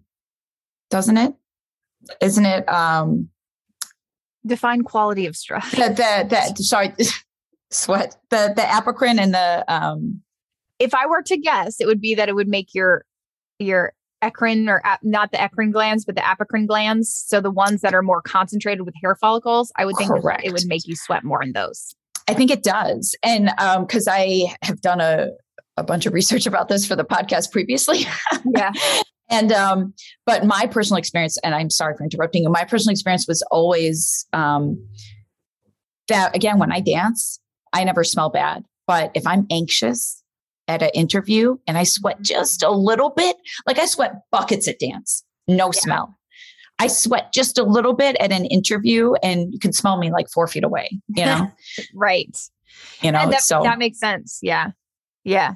doesn't it? Isn't it? Um, Define quality of stress. The, the, the sorry, sweat. The the apocrine and the. Um, if I were to guess, it would be that it would make your your eccrine or ap- not the eccrine glands, but the apocrine glands. So the ones that are more concentrated with hair follicles, I would think it would make you sweat more in those. I think it does, and um, because um, I have done a a bunch of research about this for the podcast previously. yeah. And um, but my personal experience, and I'm sorry for interrupting you, my personal experience was always um that again, when I dance, I never smell bad. But if I'm anxious at an interview and I sweat just a little bit, like I sweat buckets at dance, no yeah. smell. I sweat just a little bit at an interview and you can smell me like four feet away, you know? right. You know, that, so that makes sense. Yeah. Yeah.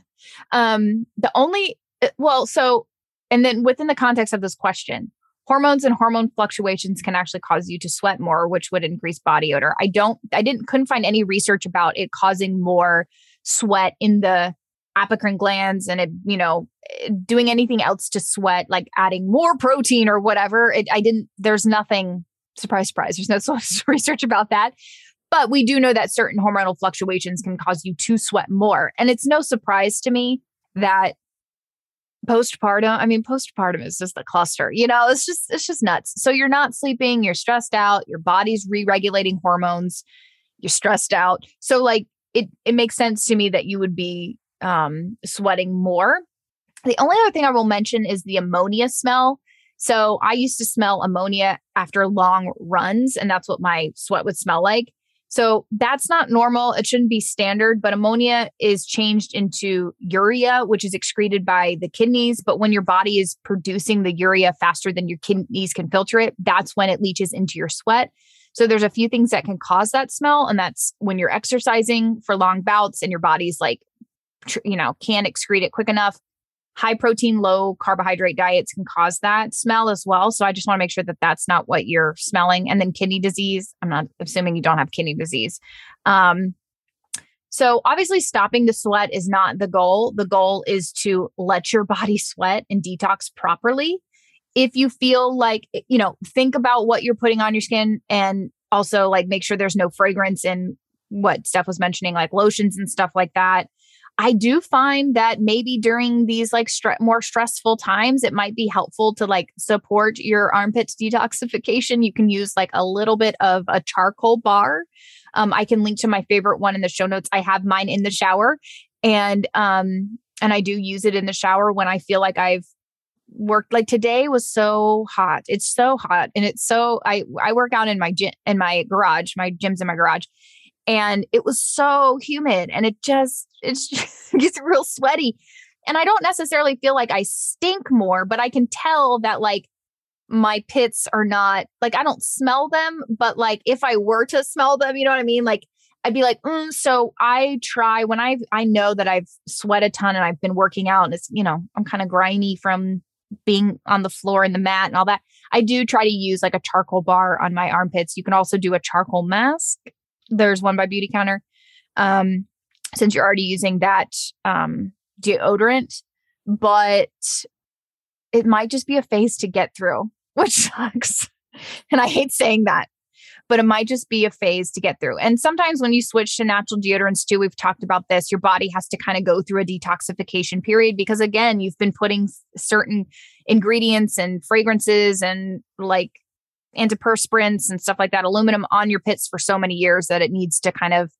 Um, the only, uh, well, so, and then within the context of this question, hormones and hormone fluctuations can actually cause you to sweat more, which would increase body odor. I don't, I didn't, couldn't find any research about it causing more sweat in the apocrine glands and it, you know, doing anything else to sweat, like adding more protein or whatever. It, I didn't, there's nothing, surprise, surprise, there's no research about that. But we do know that certain hormonal fluctuations can cause you to sweat more. And it's no surprise to me that postpartum, I mean, postpartum is just a cluster, you know, it's just, it's just nuts. So you're not sleeping, you're stressed out, your body's re regulating hormones, you're stressed out. So, like, it, it makes sense to me that you would be um, sweating more. The only other thing I will mention is the ammonia smell. So I used to smell ammonia after long runs, and that's what my sweat would smell like. So that's not normal. It shouldn't be standard, but ammonia is changed into urea, which is excreted by the kidneys. But when your body is producing the urea faster than your kidneys can filter it, that's when it leaches into your sweat. So there's a few things that can cause that smell. And that's when you're exercising for long bouts and your body's like, you know, can't excrete it quick enough high protein, low carbohydrate diets can cause that smell as well. So I just want to make sure that that's not what you're smelling. And then kidney disease. I'm not assuming you don't have kidney disease. Um, so obviously, stopping the sweat is not the goal. The goal is to let your body sweat and detox properly. If you feel like, you know, think about what you're putting on your skin and also like make sure there's no fragrance in what Steph was mentioning, like lotions and stuff like that. I do find that maybe during these like stre- more stressful times, it might be helpful to like support your armpits detoxification. You can use like a little bit of a charcoal bar. Um, I can link to my favorite one in the show notes. I have mine in the shower, and um, and I do use it in the shower when I feel like I've worked. Like today was so hot. It's so hot, and it's so I I work out in my gym in my garage. My gym's in my garage, and it was so humid and it just just gets real sweaty. And i don't necessarily feel like i stink more but i can tell that like my pits are not like i don't smell them but like if i were to smell them you know what i mean? Like i'd be like mm, so i try when i i know that i've sweat a ton and i've been working out and it's you know i'm kind of grimy from being on the floor and the mat and all that i do try to use like a charcoal bar on my armpits. You can also do a charcoal mask there's one by Beautycounter. Um, since you're already using that um, deodorant, but it might just be a phase to get through, which sucks. and I hate saying that, but it might just be a phase to get through. And sometimes when you switch to natural deodorants too, we've talked about this, your body has to kind of go through a detoxification period because again, you've been putting certain ingredients and fragrances and like antiperspirants and stuff like that, aluminum on your pits for so many years that it needs to kind of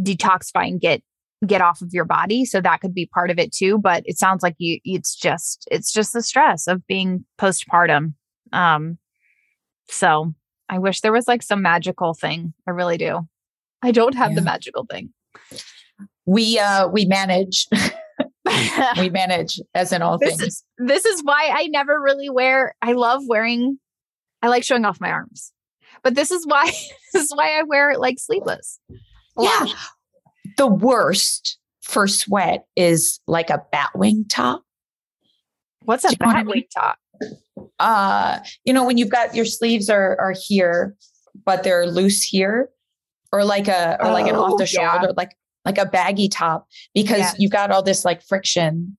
detoxify and get get off of your body. So that could be part of it too. But it sounds like you it's just it's just the stress of being postpartum. Um so I wish there was like some magical thing. I really do. I don't have yeah. the magical thing. We uh we manage. we manage as in all this things. Is, this is why I never really wear I love wearing I like showing off my arms. But this is why this is why I wear it like sleeveless. Yeah. The worst for sweat is like a bat wing top. What's a bat wing top? Uh, you know, when you've got your sleeves are are here, but they're loose here, or like a or like an off the oh, shoulder, yeah. like like a baggy top, because yes. you've got all this like friction,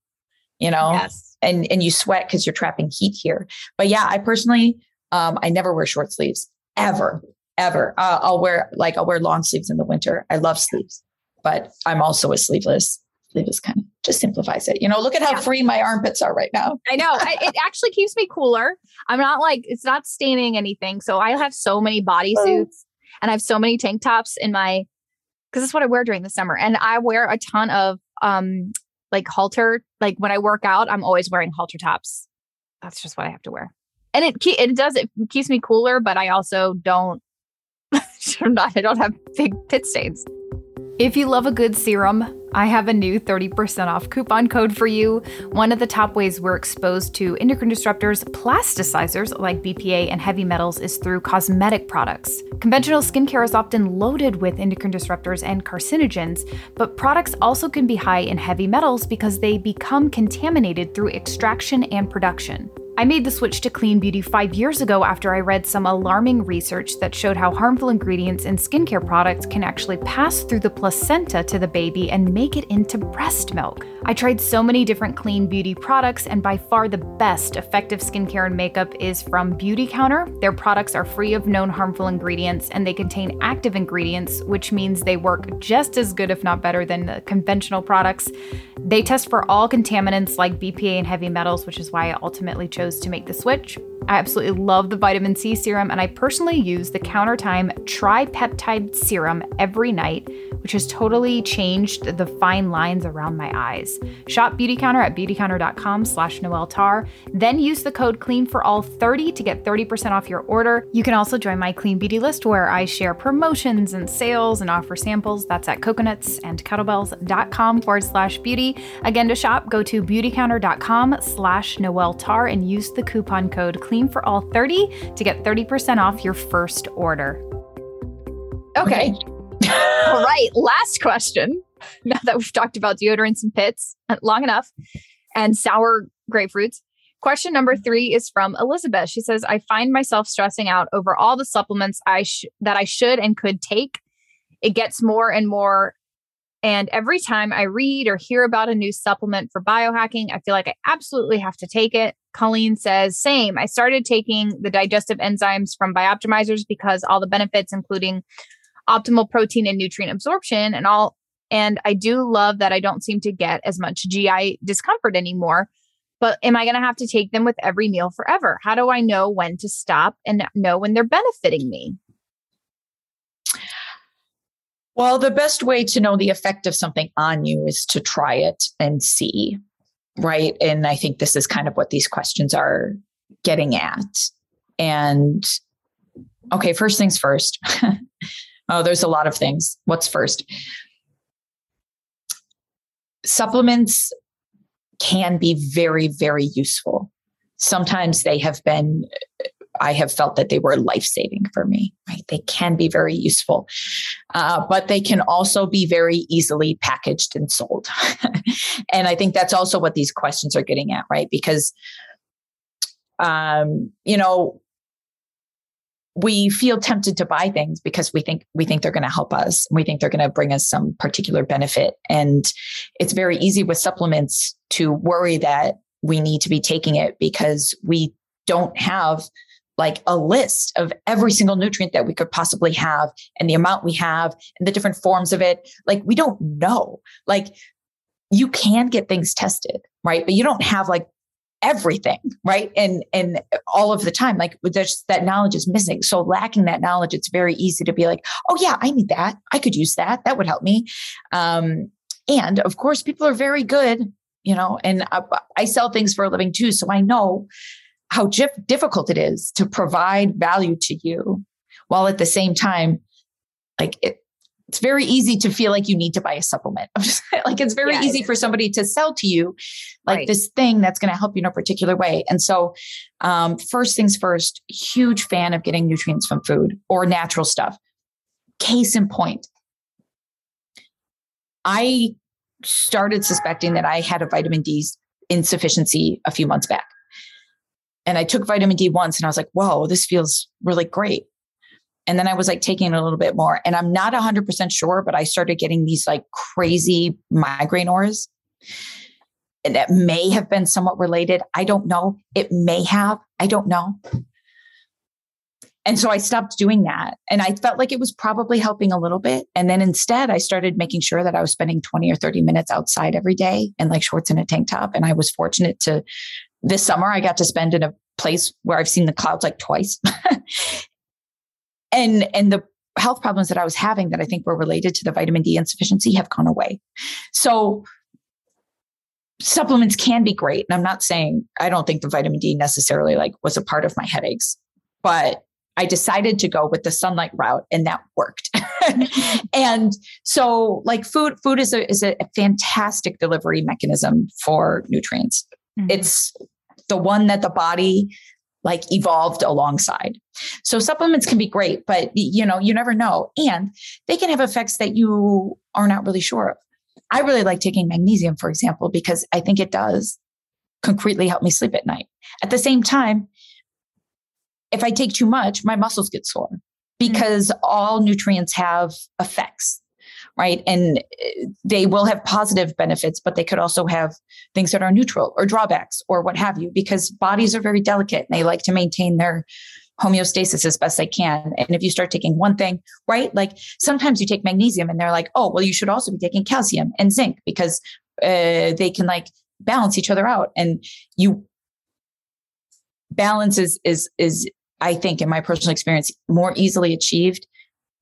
you know, yes. and and you sweat because you're trapping heat here. But yeah, I personally um, I never wear short sleeves ever, ever. Uh, I'll wear like I'll wear long sleeves in the winter. I love sleeves, but I'm also a sleeveless. Sleeveless kind of just simplifies it. You know, look at how yeah. free my armpits are right now. I know I, it actually keeps me cooler. I'm not like it's not staining anything. So I have so many bodysuits and I have so many tank tops in my because that's what I wear during the summer. And I wear a ton of um like halter. Like when I work out, I'm always wearing halter tops. That's just what I have to wear and it it does it keeps me cooler, but I also don't I'm not I don't have big pit stains. If you love a good serum, I have a new 30% off coupon code for you. One of the top ways we're exposed to endocrine disruptors, plasticizers like BPA and heavy metals, is through cosmetic products. Conventional skincare is often loaded with endocrine disruptors and carcinogens, but products also can be high in heavy metals because they become contaminated through extraction and production. I made the switch to clean beauty five years ago after I read some alarming research that showed how harmful ingredients in skincare products can actually pass through the placenta to the baby and make it into breast milk. I tried so many different clean beauty products, and by far the best effective skincare and makeup is from Beautycounter. Their products are free of known harmful ingredients and they contain active ingredients, which means they work just as good, if not better, than the conventional products. They test for all contaminants like BPA and heavy metals, which is why I ultimately chose chose to make the switch. I absolutely love the vitamin C serum, and I personally use the Countertime Tripeptide Serum every night, which has totally changed the fine lines around my eyes. Shop Beautycounter at beautycounter.com slash Noelle Tarr. Then use the code CLEAN for all 30 to get 30% off your order. You can also join my Clean Beauty list where I share promotions and sales and offer samples. That's at coconutsandkettlebells.com forward slash beauty. Again, to shop, go to beautycounter.com slash Noelle Tarr and use the coupon code CLEAN for all 30 to get 30% off your first order. Okay. all right. Last question. Now that we've talked about deodorants and pits uh, long enough and sour grapefruits. Question number three is from Elizabeth. She says, I find myself stressing out over all the supplements I sh- that I should and could take. It gets more and more and every time I read or hear about a new supplement for biohacking, I feel like I absolutely have to take it. Colleen says, same. I started taking the digestive enzymes from Bioptimizers because all the benefits, including optimal protein and nutrient absorption and all. And I do love that I don't seem to get as much GI discomfort anymore. But am I going to have to take them with every meal forever? How do I know when to stop and know when they're benefiting me? Well, the best way to know the effect of something on you is to try it and see, right? And I think this is kind of what these questions are getting at. And okay, first things first. oh, there's a lot of things. What's first? Supplements can be very, very useful. Sometimes they have been I have felt that they were life saving for me, right? They can be very useful, uh, but they can also be very easily packaged and sold. and I think that's also what these questions are getting at, right? Because, um, you know, we feel tempted to buy things because we think we think they're going to help us. We think they're going to bring us some particular benefit, and it's very easy with supplements to worry that we need to be taking it because we don't have like a list of every single nutrient that we could possibly have and the amount we have and the different forms of it. Like we don't know. Like you can get things tested, right? But you don't have like everything, right? And and all of the time, like there's that knowledge is missing. So lacking that knowledge, it's very easy to be like, oh yeah, I need that. I could use that. That would help me. Um, and of course, people are very good, you know, and I, I sell things for a living too. So I know how difficult it is to provide value to you while at the same time like it, it's very easy to feel like you need to buy a supplement. like it's very yeah, easy for somebody to sell to you like right. this thing that's going to help you in a particular way. And so, um, first things first, huge fan of getting nutrients from food or natural stuff. Case in point, I started suspecting that I had a vitamin D insufficiency a few months back. And I took vitamin D once and I was like, whoa, this feels really great. And then I was like taking a little bit more. And I'm not 100% sure, but I started getting these like crazy migraine auras. And that may have been somewhat related. I don't know. It may have. I don't know. And so I stopped doing that. And I felt like it was probably helping a little bit. And then instead, I started making sure that I was spending 20 or 30 minutes outside every day in like shorts and a tank top. And I was fortunate to this summer I got to spend in a place where I've seen the clouds like twice. and and the health problems that I was having that I think were related to the vitamin D insufficiency have gone away. So supplements can be great. And I'm not saying I don't think the vitamin D necessarily like was a part of my headaches, but I decided to go with the sunlight route and that worked. and so like food, food is a, is a fantastic delivery mechanism for nutrients. Mm-hmm. It's the one that the body like evolved alongside. So supplements can be great, but you know, you never know. And they can have effects that you are not really sure of. I really like taking magnesium, for example, because I think it does concretely help me sleep at night. At the same time, if I take too much, my muscles get sore mm-hmm. because mm-hmm. all nutrients have effects, right? And uh, they will have positive benefits, but they could also have things that are neutral or drawbacks or what have you, because bodies are very delicate and they like to maintain their homeostasis as best they can. And if you start taking one thing, right? Like sometimes you take magnesium and they're like, oh, well, you should also be taking calcium and zinc because uh, they can like balance each other out. And you balance is is is I think in my personal experience more easily achieved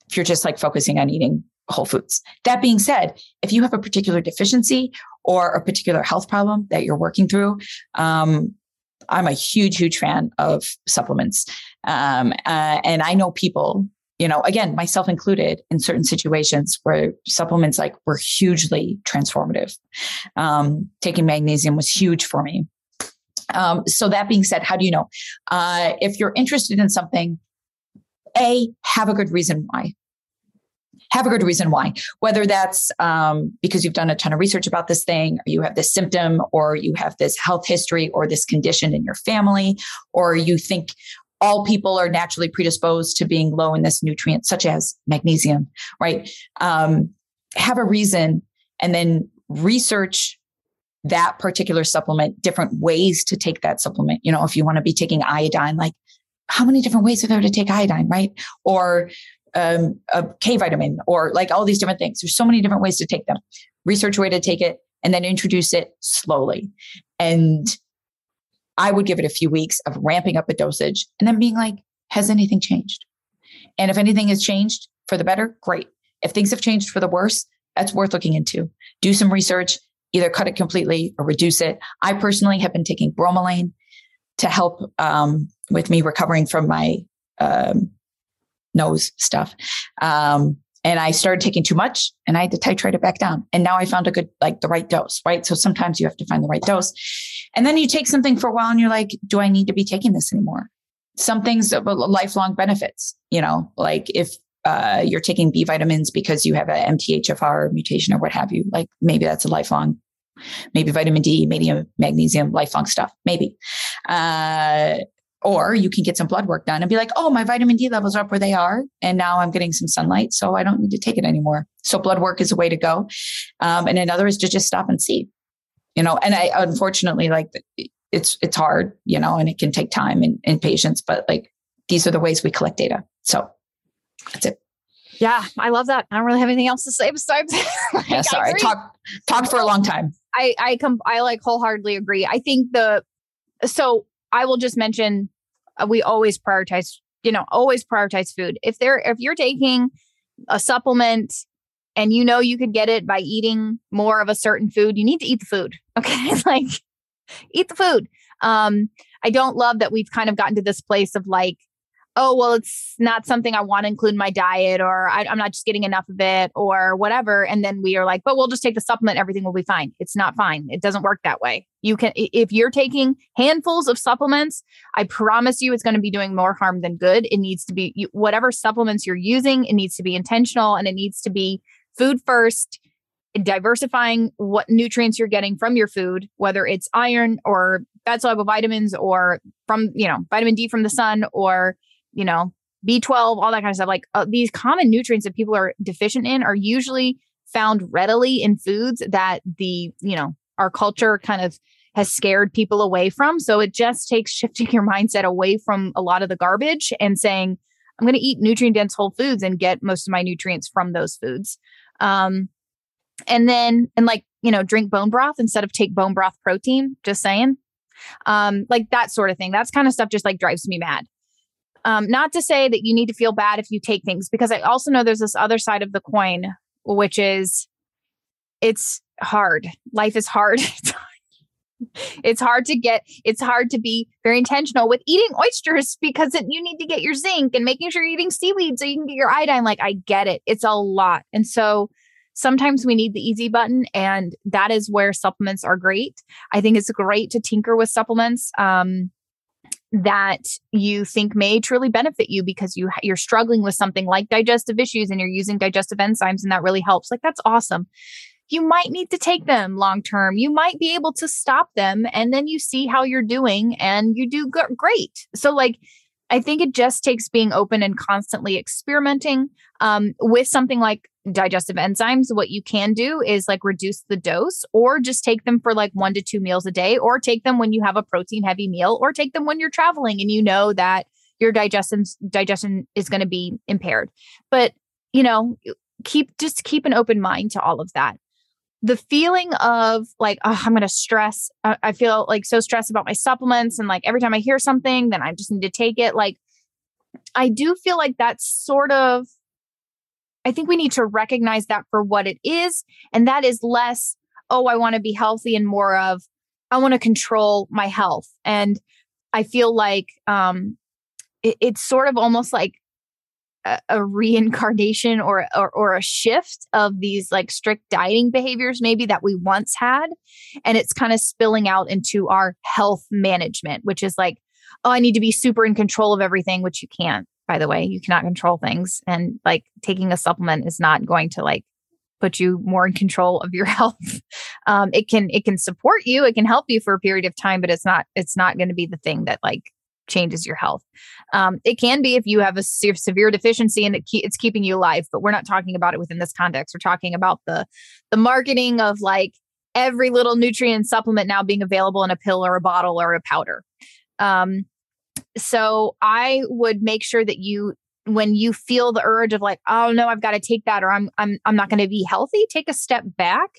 if you're just like focusing on eating whole foods. That being said, if you have a particular deficiency or a particular health problem that you're working through, um, I'm a huge, huge fan of supplements. Um, uh, and I know people, you know, again, myself included, in certain situations where supplements like were hugely transformative. Um, taking magnesium was huge for me. Um, so that being said, how do you know? Uh, if you're interested in something, A, have a good reason why. Have a good reason why, whether that's um, because you've done a ton of research about this thing, or you have this symptom, or you have this health history, or this condition in your family, or you think all people are naturally predisposed to being low in this nutrient, such as magnesium, right? Um, have a reason and then research that particular supplement, different ways to take that supplement. You know, if you want to be taking iodine, like how many different ways are there to take iodine, right? Or um, a K vitamin, or like all these different things. There's so many different ways to take them. Research a way to take it and then introduce it slowly. And I would give it a few weeks of ramping up a dosage and then being like, has anything changed? And if anything has changed for the better, great. If things have changed for the worse, that's worth looking into. Do some research either cut it completely or reduce it. I personally have been taking bromelain to help um, with me recovering from my um, nose stuff. Um, and I started taking too much and I had to titrate it back down. And now I found a good, like the right dose, right? So sometimes you have to find the right dose. And then you take something for a while and you're like, do I need to be taking this anymore? Some things of lifelong benefits, you know, like if uh, you're taking B vitamins because you have a MTHFR mutation or what have you, like maybe that's a lifelong maybe vitamin D, maybe magnesium, lifelong stuff, maybe. Uh, or you can get some blood work done and be like, oh, my vitamin D levels are up where they are. And now I'm getting some sunlight. So I don't need to take it anymore. So blood work is a way to go. Um, and another is to just stop and see, you know, and I unfortunately like it's, it's hard, you know, and it can take time and, and patience, but like these are the ways we collect data. So that's it. Yeah, I love that. I don't really have anything else to say besides. like, yeah, sorry, I talk talked for a long time. I I come I like wholeheartedly agree. I think the so I will just mention we always prioritize you know always prioritize food. If there if you're taking a supplement and you know you could get it by eating more of a certain food, you need to eat the food. Okay, like eat the food. Um, I don't love that we've kind of gotten to this place of like oh, well, it's not something I want to include in my diet, or I, am not just getting enough of it, or whatever. And then we are like, but we'll just take the supplement, everything will be fine. It's not fine. It doesn't work that way. You can, if you're taking handfuls of supplements, I promise you it's going to be doing more harm than good. It needs to be whatever supplements you're using, it needs to be intentional and it needs to be food first diversifying what nutrients you're getting from your food, whether it's iron or fat soluble vitamins or from, you know, vitamin D from the sun or you know, B12, all that kind of stuff. Like uh, these common nutrients that people are deficient in are usually found readily in foods that the, you know, our culture kind of has scared people away from. So it just takes shifting your mindset away from a lot of the garbage and saying, I'm going to eat nutrient dense whole foods and get most of my nutrients from those foods. Um, and then, and like, you know, drink bone broth instead of take bone broth protein, just saying. Um, like that sort of thing. That's kind of stuff just like drives me mad. Um, not to say that you need to feel bad if you take things, because I also know there's this other side of the coin, which is it's hard. Life is hard. it's hard. To get it's hard to be very intentional with eating oysters because it, you need to get your zinc and making sure you're eating seaweed so you can get your iodine. Like i get it. It's a lot. And so sometimes we need the easy button and that is where supplements are great. I think it's great to tinker with supplements. Um, that you think may truly benefit you because you you're struggling with something like digestive issues and you're using digestive enzymes and that really helps like that's awesome you might need to take them long term. You might be able to stop them and then you see how you're doing and you do g- great. So, like, I think it just takes being open and constantly experimenting um, with something like digestive enzymes. What you can do is like reduce the dose or just take them for like one to two meals a day, or take them when you have a protein heavy meal, or take them when you're traveling and you know that your digestion digestion is going to be impaired. But you know, keep just keep an open mind to all of that the feeling of like, oh, I'm going to stress. I, feel like so stressed about my supplements. And like every time I hear something, then I just need to take it. Like, I do feel like that's sort of, I think we need to recognize that for what it is. And that is less, oh, I want to be healthy and more of, I want to control my health. And I feel like um, it, it's sort of almost like a, reincarnation or, or or a shift of these like strict dieting behaviors maybe that we once had and it's kind of spilling out into our health management which is like oh i need to be super in control of everything which you can't by the way. You cannot control things and like taking a supplement is not going to like put you more in control of your health. Um, it can it can support you it can help you for a period of time but it's not it's not going to be the thing that like changes your health. Um, it can be if you have a se- severe deficiency and it ke- it's keeping you alive, but we're not talking about it within this context. We're talking about the the marketing of like every little nutrient supplement now being available in a pill or a bottle or a powder. Um, so I would make sure that you when you feel the urge of like oh no I've got to take that or I'm I'm I'm not going to be healthy take a step back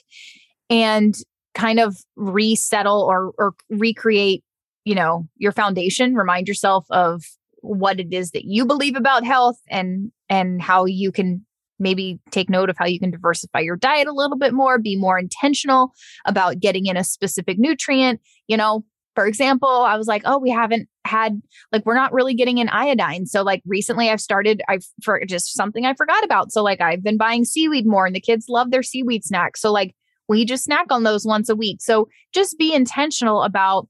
and kind of resettle or or recreate you know your foundation remind yourself of what it is that you believe about health and and how you can maybe take note of how you can diversify your diet a little bit more be more intentional about getting in a specific nutrient. You know for example i was like oh we haven't had like we're not really getting in iodine. So like recently i've started i've for just something i forgot about. So like i've been buying seaweed more and the kids love their seaweed snacks. So like we just snack on those once a week. So just be intentional about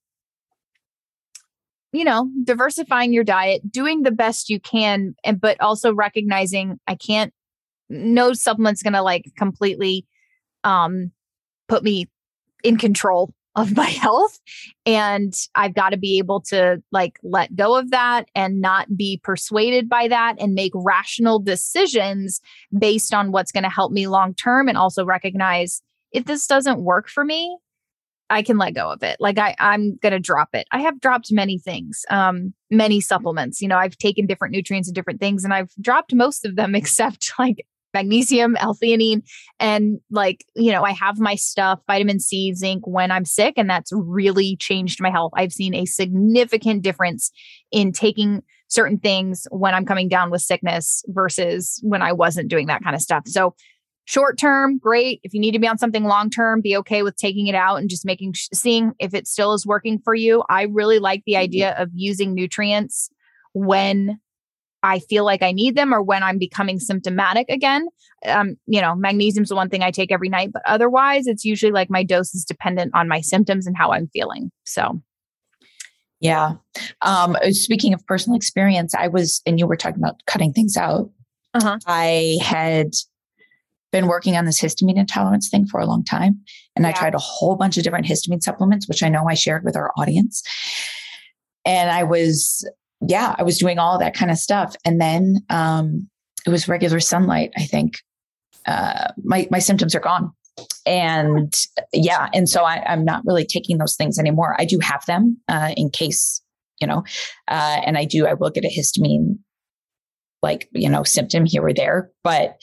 you know, diversifying your diet, doing the best you can, and but also recognizing I can't no supplement's gonna like completely um put me in control of my health and I've got to be able to like let go of that and not be persuaded by that and make rational decisions based on what's going to help me long term and also recognize if this doesn't work for me I can let go of it. Like I, I'm gonna drop it. I have dropped many things, um, many supplements. You know, I've taken different nutrients and different things, and I've dropped most of them except like magnesium, L-theanine, and like you know, I have my stuff, vitamin C, zinc when I'm sick, and that's really changed my health. I've seen a significant difference in taking certain things when I'm coming down with sickness versus when I wasn't doing that kind of stuff. So short term great. If you need to be on something long term be okay with taking it out and just making seeing if it still is working for you. I really like the mm-hmm. idea of using nutrients when i feel like i need them or when i'm becoming symptomatic again. Um, you know magnesium's the one thing i take every night but otherwise it's usually like my dose is dependent on my symptoms and how i'm feeling so. Yeah. Um speaking of personal experience i was and you were talking about cutting things out. Uh-huh. i had been working on this histamine intolerance thing for a long time. And yeah. I tried a whole bunch of different histamine supplements, which I know I shared with our audience. And I was, yeah, I was doing all that kind of stuff. And then um, it was regular sunlight, I think. Uh, my, my symptoms are gone. And yeah, and so I, am not really taking those things anymore. I do have them uh, in case, you know, uh, and I do, I will get a histamine like you know symptom here or there. But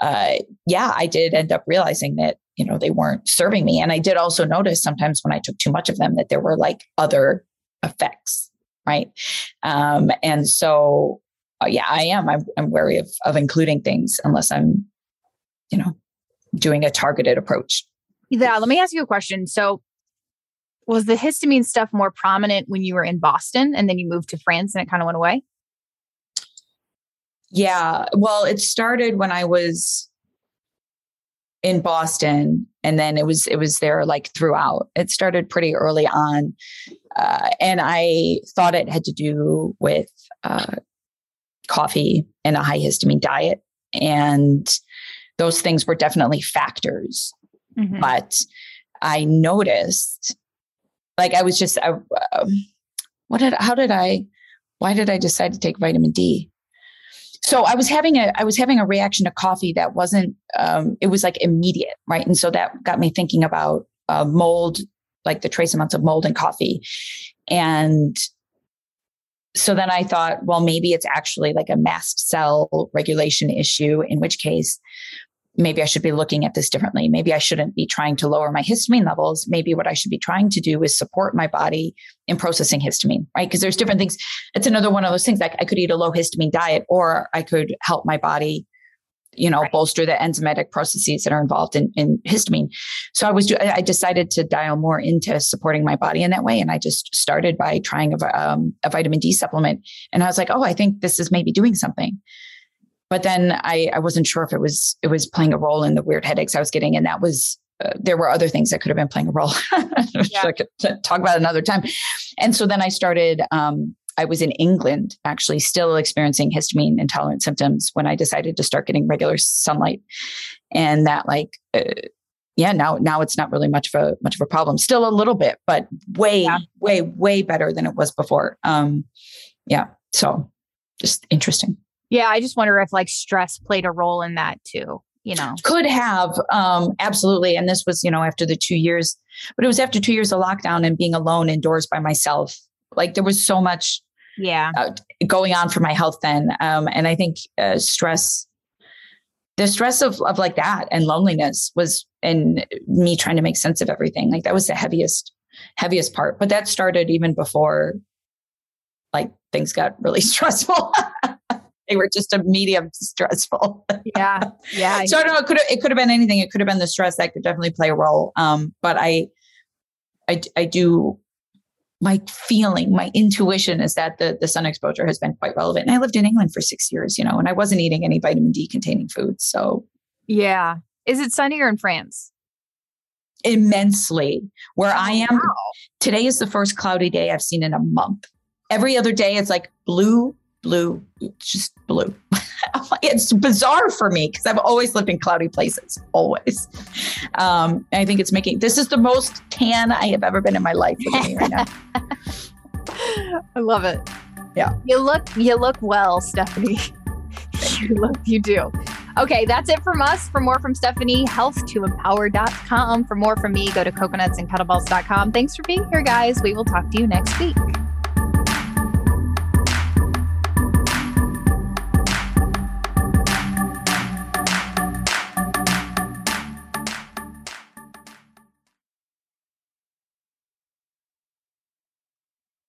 uh, yeah i did end up realizing that you know they weren't serving me. And i did also notice sometimes when i took too much of them that there were like other effects right? Um, and so uh, yeah i am. I'm, I'm wary of of including things unless i'm you know doing a targeted approach. Yeah let me ask you a question. So was the histamine stuff more prominent when you were in Boston and then you moved to France and it kind of went away? Yeah. Well, it started when I was in Boston and then it was it was there like throughout. It started pretty early on. Uh, and I thought it had to do with uh, coffee and a high histamine diet. And those things were definitely factors. Mm-hmm. But I noticed, like, I was just, I, um, what did, how did I, why did I decide to take vitamin D? So I was having a, I was having a reaction to coffee that wasn't, um, it was like immediate, right? And so that got me thinking about uh, mold, like the trace amounts of mold in coffee. And so then I thought, well, maybe it's actually like a mast cell regulation issue, in which case, maybe I should be looking at this differently. Maybe I shouldn't be trying to lower my histamine levels. Maybe what I should be trying to do is support my body in processing histamine, right? Because there's different things. It's another one of those things like I could eat a low histamine diet or I could help my body you know, right. bolster the enzymatic processes that are involved in, in histamine. So I was, I decided to dial more into supporting my body in that way. And I just started by trying a, um, a vitamin D supplement. And I was like, oh, I think this is maybe doing something. But then I, I wasn't sure if it was, it was playing a role in the weird headaches I was getting. And that was, uh, there were other things that could have been playing a role. yeah. I could talk about another time. And so then I started um, I was in England actually still experiencing histamine intolerant symptoms when I decided to start getting regular sunlight. And that like uh, yeah, now now it's not really much of a much of a problem. Still a little bit, but way yeah. way way better than it was before. Um yeah, so just interesting. Yeah, I just wonder if like stress played a role in that too you know? Could have um absolutely and this was you know after the 2 years but it was after 2 years of lockdown and being alone indoors by myself. Like there was so much yeah. uh, going on for my health then um, and i think uh, stress the stress of, of like that and loneliness was and me trying to make sense of everything. Like that was the heaviest heaviest part but that started even before like things got really stressful they were just a medium stressful yeah yeah so i don't know it could have it could have been anything it could have been the stress that could definitely play a role um but i i i do my feeling, my intuition is that the, the sun exposure has been quite relevant. And I lived in England for six years, you know, and I wasn't eating any vitamin D containing foods. So, yeah. Is it sunnier in France? Immensely. Where oh, I am, wow. today is the first cloudy day I've seen in a month. Every other day, it's like blue, blue, just blue. it's bizarre for me because I've always lived in cloudy places, always. Um, I think it's making this is the most tan I have ever been in my life. right now. I love it. Yeah, you look you look well, Stefani. you look you do. Okay, that's it from us. For more from Stefani, health2empower.com. For more from me, go to coconutsandkettlebells.com. Thanks for being here, guys. We will talk to you next week.